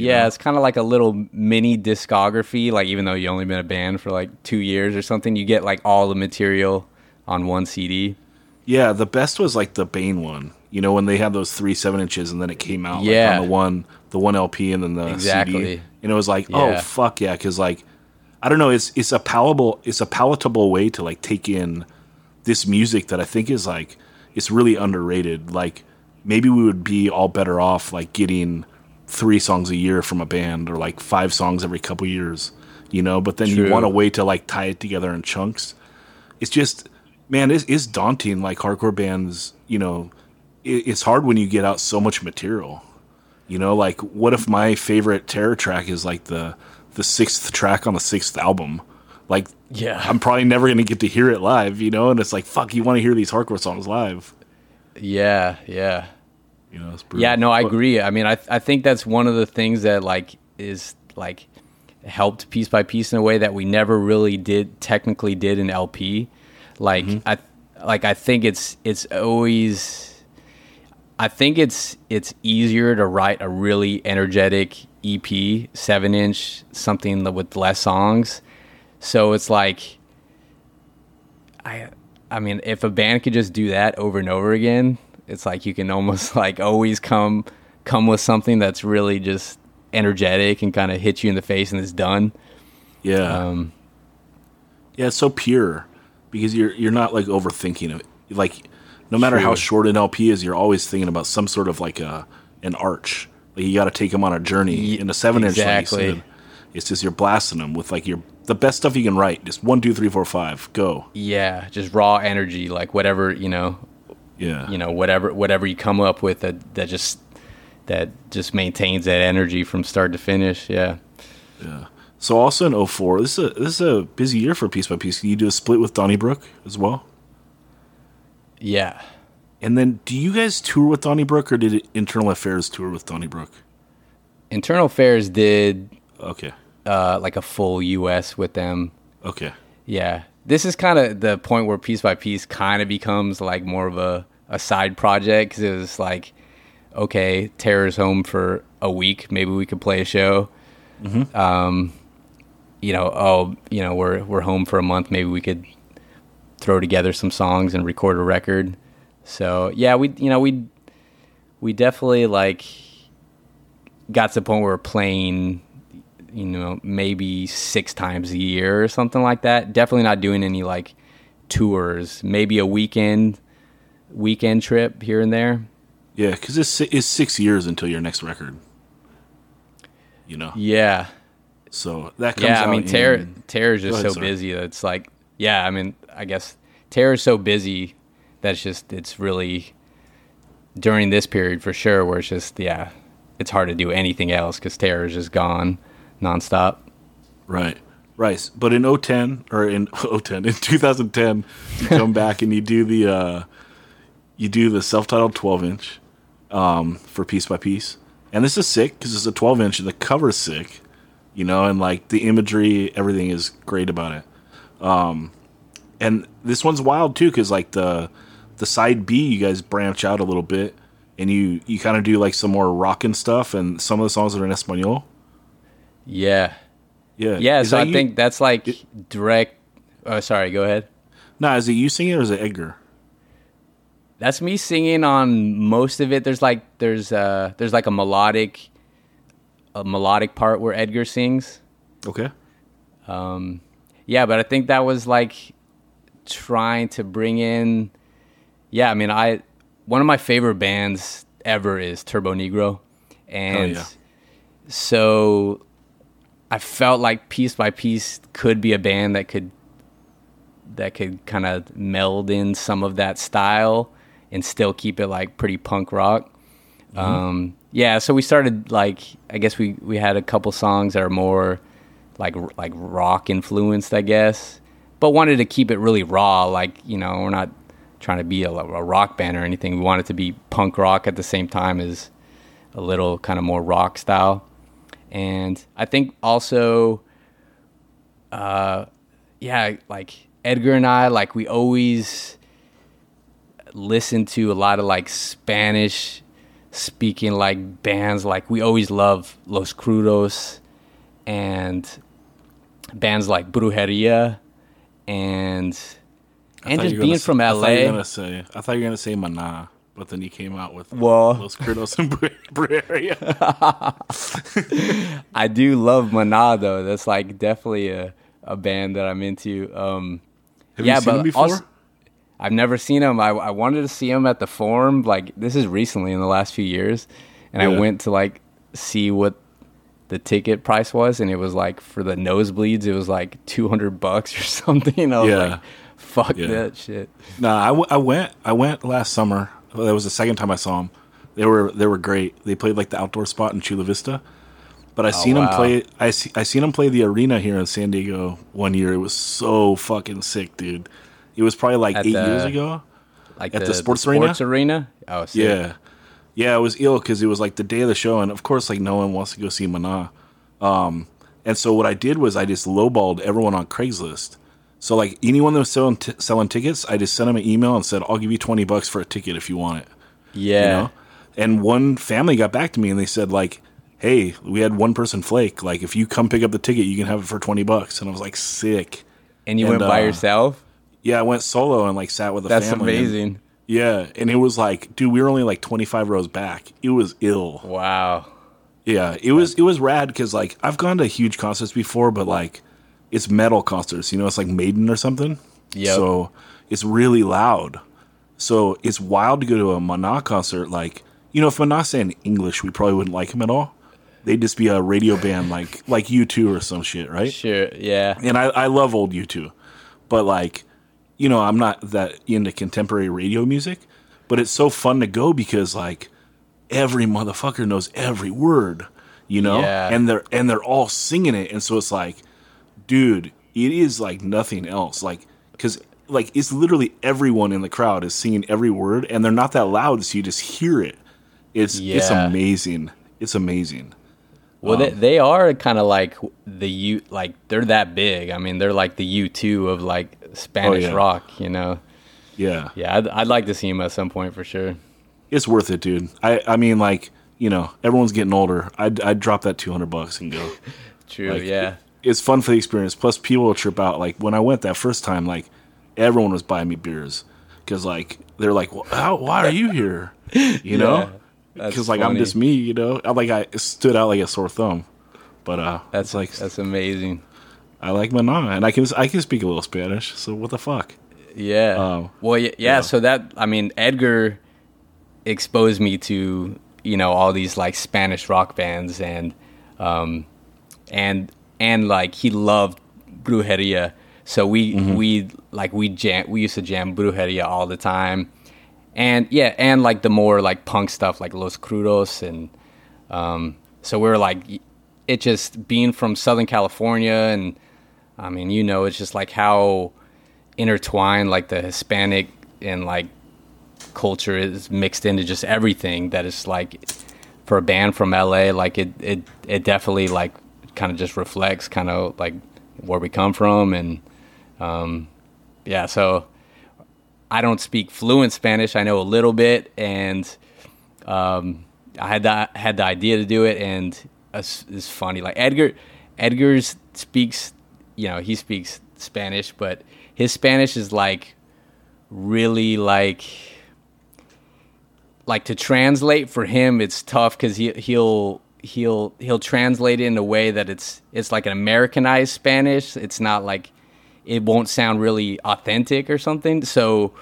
Yeah, it's kind of like a little mini discography. Like even though you only been a band for like two years or something, you get like all the material on one CD. Yeah, the best was like the Bane one. You know, when they had those three seven inches, and then it came out Yeah. like on the one, the one LP, and then the Exactly. CD, and it was like, oh fuck yeah, because like, I don't know, it's it's a palatable, it's a palatable way to like take in this music that I think is like, it's really underrated. Like, maybe we would be all better off like getting three songs a year from a band, or like five songs every couple years, you know. But then you want a way to like tie it together in chunks. It's just man it's, it's daunting like hardcore bands you know? It, it's hard when you get out so much material you know? Like what if my favorite terror track is like the the sixth track on the sixth album? Like Yeah. i'm probably never gonna get to hear it live you know? And it's like fuck you want to hear these hardcore songs live. Yeah, yeah. You know. Yeah, no, I agree. I mean, I I think that's one of the things that like is like helped piece by piece in a way that we never really did technically did in LP. Like mm-hmm. I like I think it's it's always I think it's it's easier to write a really energetic EP, seven inch, something with less songs. So it's like I I mean, if a band could just do that over and over again, it's like you can almost *laughs* like always come come with something that's really just energetic and kind of hits you in the face and it's done. Yeah. Um, Yeah, it's so pure because you're you're not like overthinking it. Like no matter how short an LP is, you're always thinking about some sort of like a an arch. Like you got to take them on a journey in a seven inch. exactly. it's just you're blasting them with like your the best stuff you can write. Just one, two, three, four, five, go. yeah, just raw energy, like whatever you know, Yeah, you know, whatever whatever you come up with that that just that just maintains that energy from start to finish. Yeah. yeah. So also in 04, this is a this is a busy year for piece by piece. You do a split with Donnybrook as well. Yeah. And then, do you guys tour with Donnybrook, or did Internal Affairs tour with Donnybrook? Internal Affairs did Okay, uh, like a full US with them. okay, Yeah. This is kind of the point where piece by piece kind of becomes like more of a, a side project because it was like, okay, Terror's home for a week. Maybe we could play a show. Um, you know, oh, you know, we're we're home for a month. Maybe we could throw together some songs and record a record. So yeah, we you know we we definitely like got to the point where we're playing you know, maybe six times a year or something like that. Definitely not doing any like tours. Maybe a weekend weekend trip here and there. yeah. Because it's it's six years until your next record. You know, Yeah. so that comes Yeah, I mean Terror in- Terror's just ahead, so busy that it's like yeah, I mean, I guess Terror's so busy that's just it's really during this period for sure where it's just yeah, it's hard to do anything else cuz Terror's just gone nonstop. Right. Right. But in 010 or in *laughs* 010 in 2010 you come back and you do the uh you do the self-titled 12 inch um for piece by piece. And this is sick cuz it's a 12 inch and the cover's sick, you know, and like the imagery everything is great about it. Um and this one's wild too cuz like the the side B you guys branch out a little bit and you you kind of do like some more rockin' stuff and some of the songs are in Espanol. Yeah. Yeah. Yeah, Is so I you- think that's like direct Oh, sorry, go ahead. Nah, is it you singing or is it Edgar? That's me singing on most of it. There's like there's uh there's like a melodic a melodic part where Edgar sings. Okay. Um Yeah, but I think that was like trying to bring in yeah, I mean I one of my favorite bands ever is Turbonegro. And yeah. so I felt like piece by piece could be a band that could that could kind of meld in some of that style and still keep it like pretty punk rock. Um, yeah, so we started like I guess we we had a couple songs that are more like like rock influenced, I guess, but wanted to keep it really raw. Like you know, we're not trying to be a, a rock band or anything. We wanted it to be punk rock at the same time as a little kind of more rock style. And I think also, uh, yeah, like Edgar and I, like we always listen to a lot of like Spanish speaking like bands. Like we always love Los Crudos and bands like Brujeria and and just being from say- I thought you were LA. gonna say. I thought you were gonna say but then he came out with Well- Los Crudos and Brujeria. *laughs* *laughs* I do love Maná though. That's like definitely a, a band that I'm into. Um, Have yeah, you seen but them before? also- I've never seen them. I, I wanted to see them at the Forum. Like this is recently in the last few years, and Yeah. I went to like see what the ticket price was, and it was like for the nosebleeds, it was like two hundred bucks or *laughs* something. I was Yeah. like, "Fuck Yeah. that shit." Nah, I, w- I went. I went last summer. That was the second time I saw them. They were they were great. They played like the outdoor spot in Chula Vista. But I seen them play. I see, I seen them play the arena here in San Diego one year. It was so fucking sick, dude. It was probably like At eight the- years ago. Like At the sports arena? Sports arena. Oh, sick. Yeah, Yeah, it was ill because it was like the day of the show, and of course, like no one wants to go see Mana. Um, and so what I did was I just lowballed everyone on Craigslist. So like anyone that was selling t- selling tickets, I just sent them an email and said, "I'll give you twenty bucks for a ticket if you want it." Yeah. You know? And one family got back to me and they said like, "Hey, we had one person flake. Like, if you come pick up the ticket, you can have it for twenty bucks." And I was like, "Sick." And you And, went by uh, yourself? Yeah, I went solo and like sat with a That's family. and- amazing. yeah, and it was like, dude, we were only like twenty five rows back. It was ill. Wow. Yeah, it was it was rad because like I've gone to huge concerts before, but like it's metal concerts. You know, it's like Maiden or something. Yeah. So it's really loud. So it's wild to go to a Mana concert. Like you know, if Mana sang English, we probably wouldn't like him at all. They'd just be a radio band like *laughs* like U two or some shit, right? Sure. Yeah. and I, I love old U2, but like, you know, I'm not that into contemporary radio music, but it's so fun to go because like every motherfucker knows every word, you know, Yeah. and they're and they're all singing it, and so it's like, dude, it is like nothing else, like because like it's literally everyone in the crowd is singing every word, and they're not that loud, so you just hear it. It's it's amazing. It's amazing. Well, they, um, they are kind of like the U, like they're that big. I mean, they're like the U two of like Spanish yeah. rock. You know. Yeah. Yeah, I'd, I'd like to see him at some point for sure. it's worth it, dude. I I mean, like you know, everyone's getting older. I'd I'd drop that two hundred bucks and go. *laughs* True. Like, yeah. It's fun for the experience. Plus, people will trip out. Like when I went that first time, like everyone was buying me beers because like they're like, well, how, why are you here? You know, because like I'm just me. You know, I, like I stood out like a sore thumb. But uh, That's like that's amazing. I like Manon, and I can I can speak a little Spanish. So what the fuck? Yeah. Oh. well, yeah, yeah. So that I mean, Edgar exposed me to you know all these like Spanish rock bands and um and and like he loved Brujeria. So we we like we jam we used to jam Brujeria all the time. And yeah, and like the more like punk stuff like Los Crudos and um so we were like it just being from Southern California and I mean, you know, it's just like how intertwined like the Hispanic and like culture is mixed into just everything that is like for a band from LA like it it it definitely like kind of just reflects kind of like where we come from and um yeah so I don't speak fluent Spanish I know a little bit and um I had that had the idea to do it and it's, it's funny like Edgar Edgar's speaks you know he speaks Spanish but his Spanish is like really like like to translate for him it's tough because he he'll he'll he'll translate it in a way that it's it's like an Americanized Spanish. It's not like it won't sound really authentic or something. So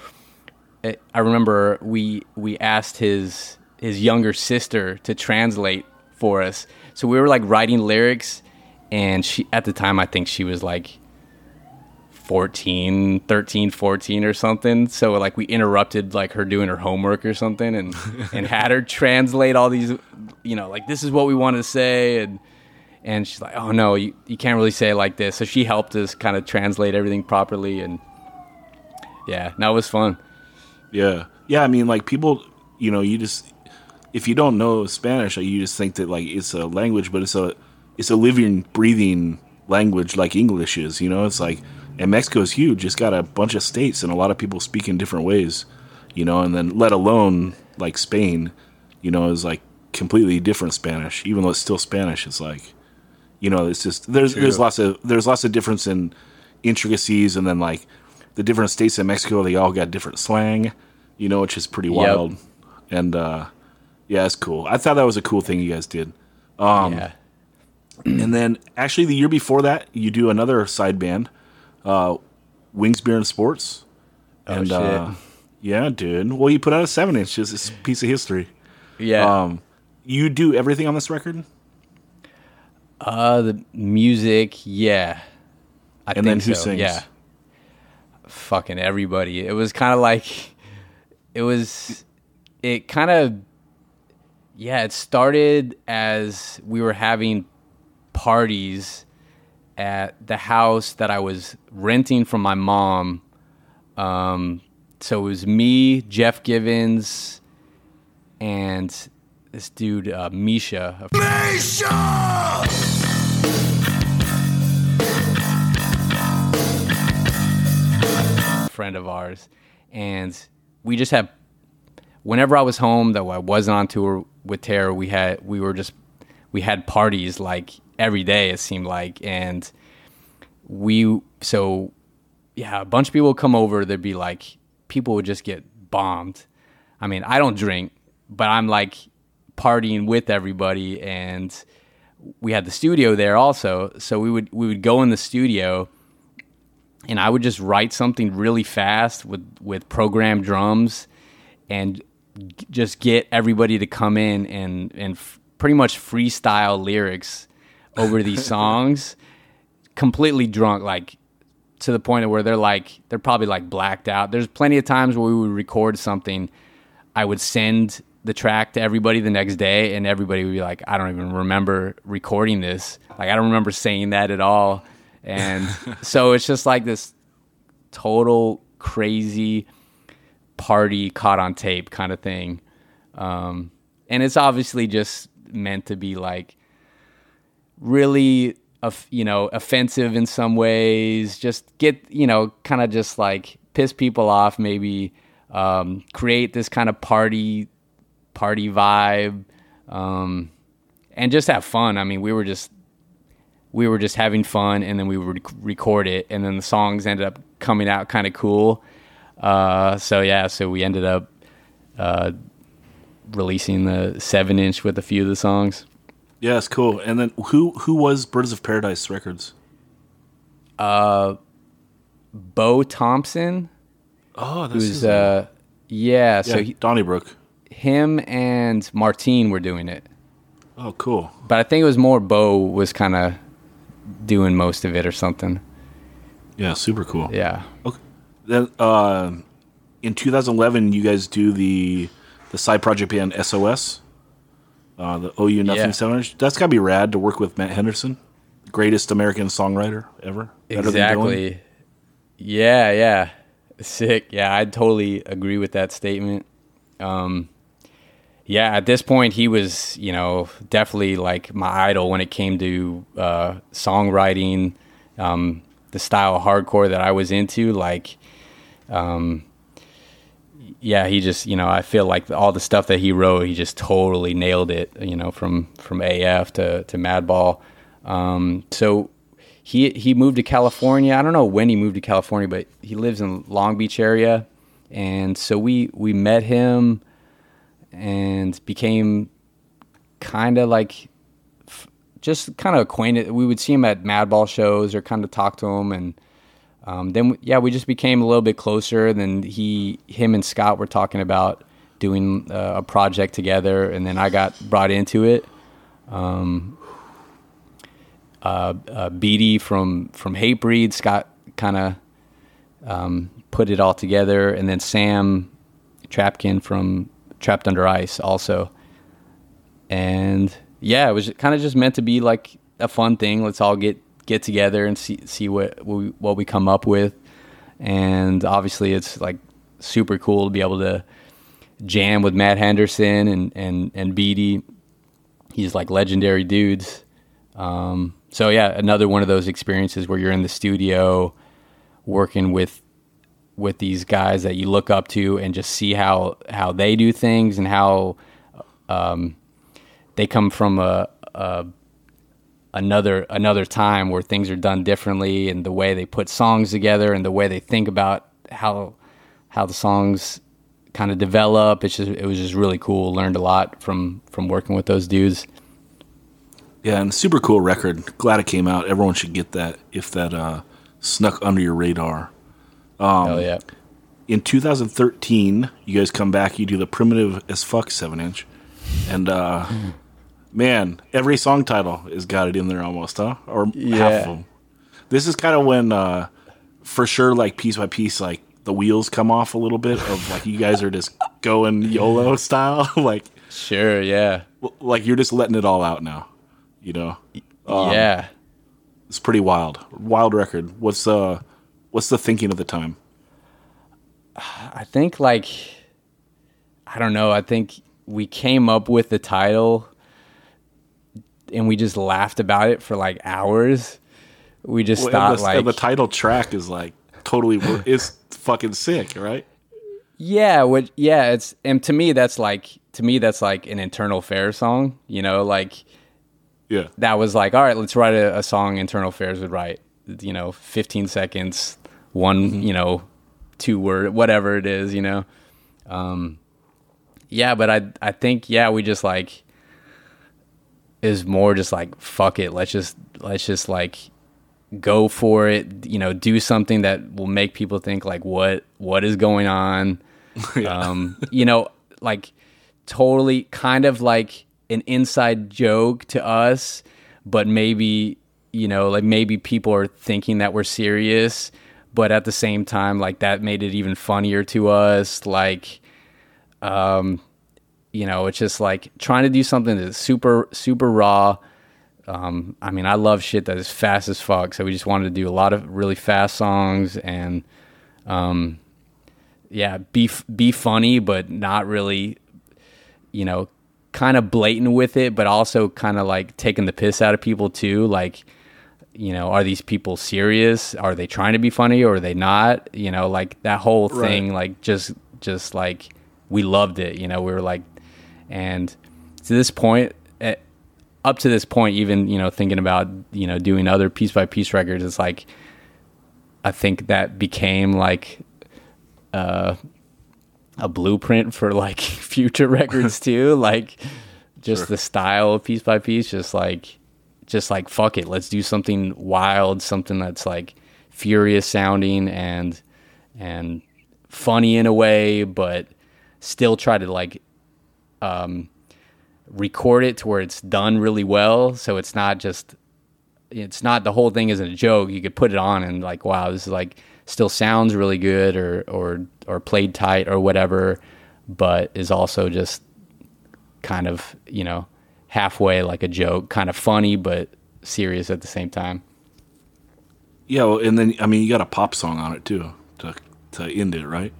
eh, I remember we we asked his his younger sister to translate for us. So we were like writing lyrics and she at the time I think she was like 14 13 14 or something so like we interrupted like her doing her homework or something and *laughs* and had her translate all these you know like this is what we want to say and and she's like oh no you, you can't really say it like this so she helped us kind of translate everything properly and yeah that was fun Yeah. Yeah, I mean like people, you know, you just if you don't know Spanish, like, you just think that like it's a language, but it's a it's a living, breathing language like English is, you know? It's like and Mexico's huge. It's got a bunch of states and a lot of people speak in different ways, you know, and then let alone like Spain, you know, is like completely different Spanish, even though it's still Spanish. It's like you know, it's just there's there's lots of there's lots of difference in intricacies and then like the different states in Mexico, they all got different slang, you know, which is pretty Yep. wild. And uh yeah, it's cool. I thought that was a cool thing you guys did. Um, yeah And then actually the year before that, you do another side band, uh Wings Beer and Sports. and Oh, shit. uh yeah, dude. Well, you put out a 7 inch, it's a piece of history. yeah Um you do everything on this record? uh the music yeah I And think then who so, sings? yeah fucking everybody. It was kind of like it was it kind of yeah, it started as we were having parties at the house that I was renting from my mom. Um so it was me, Jeff Givens, and this dude uh, Misha, a friend of ours, and we just have. Whenever I was home, though I wasn't on tour with Terror, we had we were just we had parties like every day. It seemed like, and we so yeah, a bunch of people would come over. There'd be like people would just get bombed. I mean, I don't drink, but I'm like partying with everybody, and we had the studio there also. So we would we would go in the studio, and I would just write something really fast with with programmed drums, and just get everybody to come in and and pretty much freestyle lyrics over these *laughs* songs, completely drunk, like to the point of where they're like they're probably like blacked out. There's plenty of times where we would record something, I would send the track to everybody the next day, and everybody would be like, "I don't even remember recording this. Like I don't remember saying that at all." And *laughs* so it's just like this total crazy party caught on tape kind of thing. Um, and it's obviously just meant to be like really you know offensive in some ways just get you know kind of just like piss people off maybe um, create this kind of party party vibe um, and just have fun. I mean we were just we were just having fun and then we would rec- record it and then the songs ended up coming out kind of cool. Uh, so yeah so we ended up uh, releasing the seven inch with a few of the songs Yeah, it's cool. And then who who was Birds of Paradise Records? Uh, Bo thompson Oh, that's who's uh yeah, so yeah, he, Donnybrook. him and Martine were doing it. Oh, cool. But I think it was more Bo was kind of doing most of it or something. Yeah, super cool. Yeah. Okay. Then uh, in 2011, you guys do the the side project band SOS, uh, the OU Nothing Yeah. Inch. That's gotta be rad to work with Matt Henderson, greatest American songwriter ever. Better exactly. Yeah, yeah. Sick. Yeah, I totally agree with that statement. Um, yeah, at this point, he was, you know, definitely like my idol when it came to uh, songwriting, um, the style of hardcore that I was into. Like, um, yeah, he just, you know, I feel like all the stuff that he wrote, he just totally nailed it. You know, from from AF to to Madball. Um, so he he moved to California. I don't know when he moved to California, but he lives in Long Beach area, and so we we met him and became kind of like just kind of acquainted. We would see him at Madball shows or kind of talk to him, and um, then yeah, we just became a little bit closer. Then he him and Scott were talking about doing uh, a project together, and then I got brought into it uh, Beattie from from Hatebreed. Scott kind of um, put it all together, and then Sam Trapkin from Trapped Under Ice also. And yeah, it was kind of just meant to be like a fun thing. Let's all get get together and see see what we, what we come up with. And obviously, it's like super cool to be able to jam with Matt Henderson and and and Beattie. He's like legendary dudes. Um, so yeah, another one of those experiences where you're in the studio working with with these guys that you look up to and just see how how they do things and how um, they come from a, a another another time where things are done differently and the way they put songs together and the way they think about how how the songs kind of develop. It's just it was just really cool. Learned a lot from from working with those dudes. Yeah, and super cool record. Glad it came out. Everyone should get that if that uh, snuck under your radar. Um, Hell yeah. In 2013, you guys come back. You do the primitive as fuck seven inch, and uh, *laughs* man, every song title has got it in there almost, huh? Or half of them. This is kind of when, uh, for sure, like piece by piece, like the wheels come off a little bit of like you guys are just going YOLO *laughs* style, *laughs* like Sure, yeah. like you're just letting it all out now. You know, Um, yeah. it's pretty wild. Wild record. What's uh, what's the thinking of the time? I think like I don't know. I think we came up with the title and we just laughed about it for like hours. We just Well, thought the, like the title track is like totally *laughs* it's fucking sick, right? Yeah, what yeah, it's and to me that's like to me that's like an Internal Affairs song, you know, like Yeah. that was like, all right, let's write a, a song internal affairs would write. You know, fifteen seconds, one, you know, two word, whatever it is, you know. Um yeah, but I I think yeah, we just like is more just like fuck it, let's just let's just like go for it, you know, do something that will make people think like what what is going on. *laughs* Um, you know, like totally kind of like an inside joke to us, but maybe, you know, like maybe people are thinking that we're serious, but at the same time, like that made it even funnier to us. Like, um, you know, it's just like trying to do something that's super, super raw. Um, I mean, I love shit that is fast as fuck. So we just wanted to do a lot of really fast songs and, um, yeah, be be funny, but not really, you know, kind of blatant with it, but also kind of like taking the piss out of people too. Like, you know, are these people serious? Are they trying to be funny or are they not? You know, like that whole thing, like just just like we loved it. You know, we were like, and to this point, eh, up to this point, even you know, thinking about you know doing other piece by piece records, it's like I think that became like uh, a blueprint for like *laughs* future records *laughs* too. Like just the style of piece by piece, just like just like fuck it, let's do something wild, something that's like furious sounding and and funny in a way, but still try to like um, record it to where it's done really well. So it's not just it's not the whole thing isn't a joke. You could put it on and like, wow, this is like still sounds really good or or or played tight or whatever, but is also just kind of you know halfway like a joke, kind of funny but serious at the same time. Yeah, well, and then I mean you got a pop song on it too to to end it, right?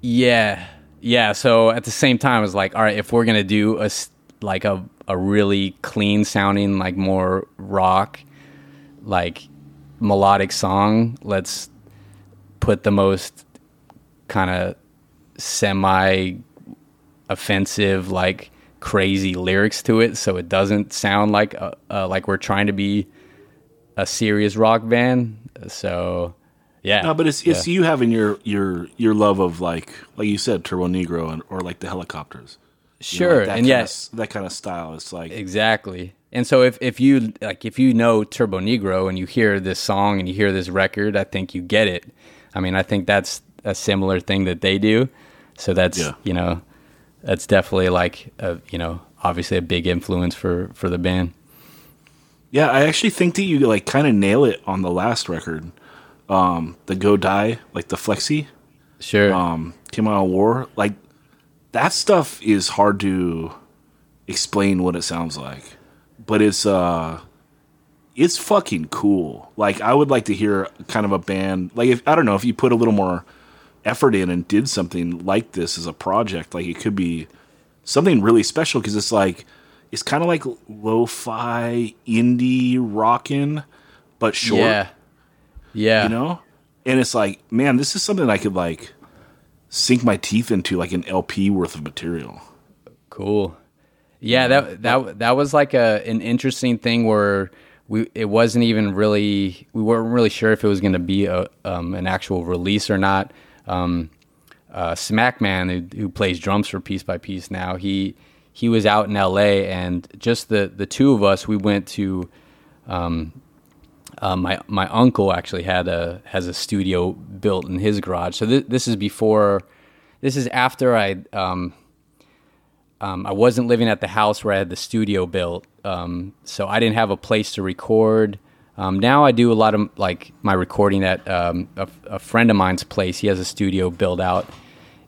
Yeah, yeah. So at the same time, it's like, all right, if we're gonna do a like a a really clean sounding, like more rock, like melodic song, let's put the most kind of semi offensive, like crazy lyrics to it, so it doesn't sound like uh, uh, like we're trying to be a serious rock band. So. Yeah, No, but it's it's yeah. you having your your your love of like like you said Turbonegro and or like the Hellacopters. You know, sure, like and yes, of, that kind of style. It's like Exactly. And so if, if you like if you know Turbonegro and you hear this song and you hear this record, I think you get it. I mean, I think that's a similar thing that they do. So that's Yeah. you know, that's definitely like a, you know, obviously a big influence for for the band. yeah, I actually think that you like kind of nail it on the last record, um, the Go Die, like the Flexi. Sure. um, came out of war. Like that stuff is hard to explain what it sounds like, but it's uh, it's fucking cool. Like I would like to hear kind of a band like if I don't know if you put a little more effort in and did something like this as a project, like it could be something really special because it's like it's kind of like lo-fi indie rockin', but short yeah. Yeah. you know and it's like man this is something i could like sink my teeth into like an lp worth of material Cool. Yeah, that that that was like a an interesting thing where we it wasn't even really we weren't really sure if it was going to be a um, an actual release or not. Um, uh, Smackman, who, who plays drums for Piece by Piece now, he he was out in L.A. and just the the two of us, we went to. Um, uh, my my uncle actually had a has a studio built in his garage. So th- this is before, this is after I um, um, I wasn't living at the house where I had the studio built, um, so I didn't have a place to record. Um, now I do a lot of like my recording at um, a, a friend of mine's place. He has a studio built out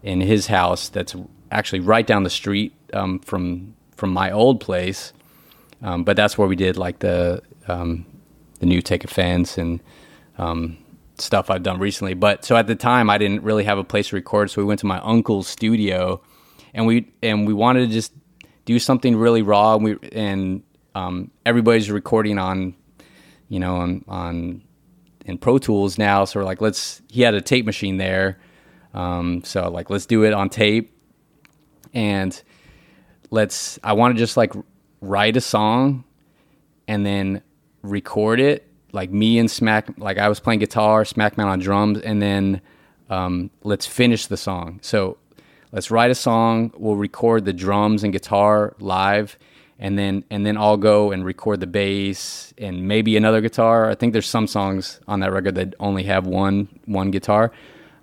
in his house that's actually right down the street um, from from my old place. Um, but that's where we did like the um, the new take offense and um, stuff I've done recently. But so at the time, I didn't really have a place to record, so we went to my uncle's studio, and we and we wanted to just do something really raw. And we and um, everybody's recording on, you know, on on in Pro Tools now. So we're like, let's. He had a tape machine there, um, so like let's do it on tape, and let's. I want to just like write a song, and then record it. Like me and Smack, like I was playing guitar, Smackman on drums, and then um, let's finish the song. So let's write a song. We'll record the drums and guitar live, and then and then I'll go and record the bass and maybe another guitar. I think there's some songs on that record that only have one one guitar.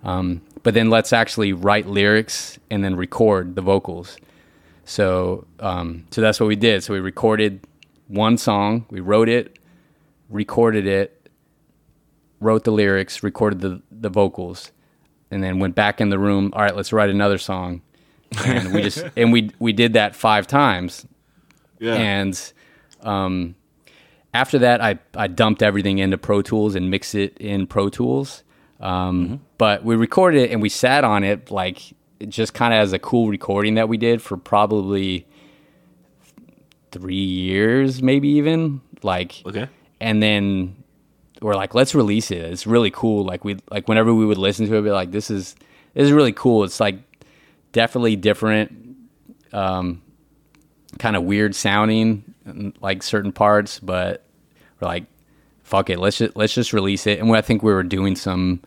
Um, but then let's actually write lyrics and then record the vocals. So um, so that's what we did. So we recorded one song, we wrote it, recorded it, wrote the lyrics, recorded the the vocals, and then went back in the room. All right, let's write another song. And we just *laughs* and we we did that five times. Yeah. And um, after that, I, I dumped everything into Pro Tools and mixed it in Pro Tools. Um, But we recorded it and we sat on it like just kind of as a cool recording that we did for probably three years, maybe even like. okay. And then we're like, let's release it. It's really cool. Like we like whenever we would listen to it, be like, this is this is really cool. It's like definitely different um, kind of weird sounding like certain parts, but we're like, fuck it, let's just let's just release it. And we, I think we were doing some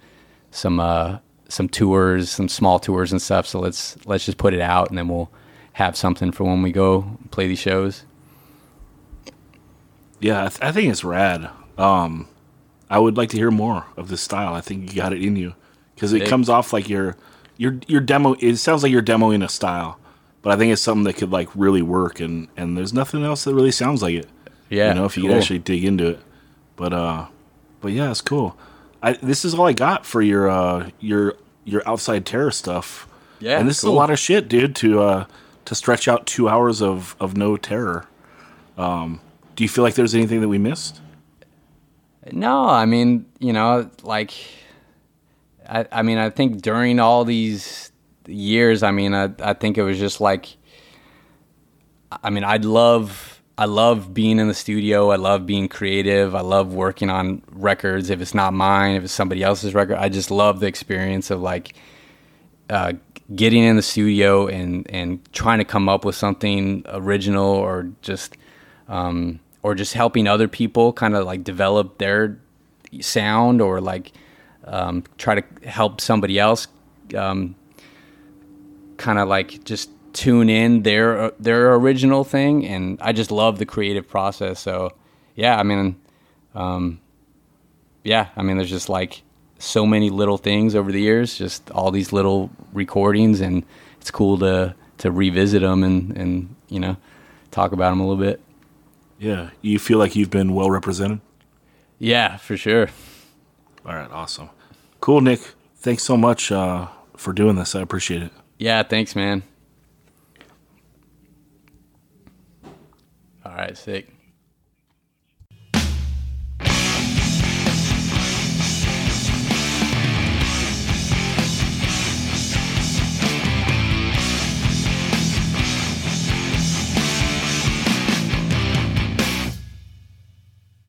some uh, some tours, some small tours and stuff. So let's let's just put it out, and then we'll have something for when we go play these shows. Yeah, I, th- I think it's rad. Um, I would like to hear more of this style. I think you got it in you because it Sick. comes off like your your your demo. It sounds like you're demoing a style, but I think it's something that could like really work. And and there's nothing else that really sounds like it. Yeah, you know, if you cool. actually dig into it. But uh, but yeah, it's cool. I this is all I got for your uh your your outside terror stuff. Yeah, and this is a lot of shit, dude. To uh to stretch out two hours of of no terror. Um, do you feel like there's anything that we missed? No, I mean, you know, like, I, I mean, I think during all these years, I mean, I, I think it was just like, I mean, I'd love, I love being in the studio. I love being creative. I love working on records. If it's not mine, if it's somebody else's record, I just love the experience of like, uh, getting in the studio and and trying to come up with something original or just um, or just helping other people kind of like develop their sound or like um, try to help somebody else um, kind of like just tune in their their original thing. And I just love the creative process. So yeah I mean um, yeah I mean there's just like so many little things over the years just all these little recordings. And it's cool to to revisit them and and you know talk about them a little bit Yeah, you feel like you've been well represented. yeah for sure All right, awesome, cool, Nick. Thanks so much uh, for doing this. I appreciate it. Yeah, thanks, man. All right, sick.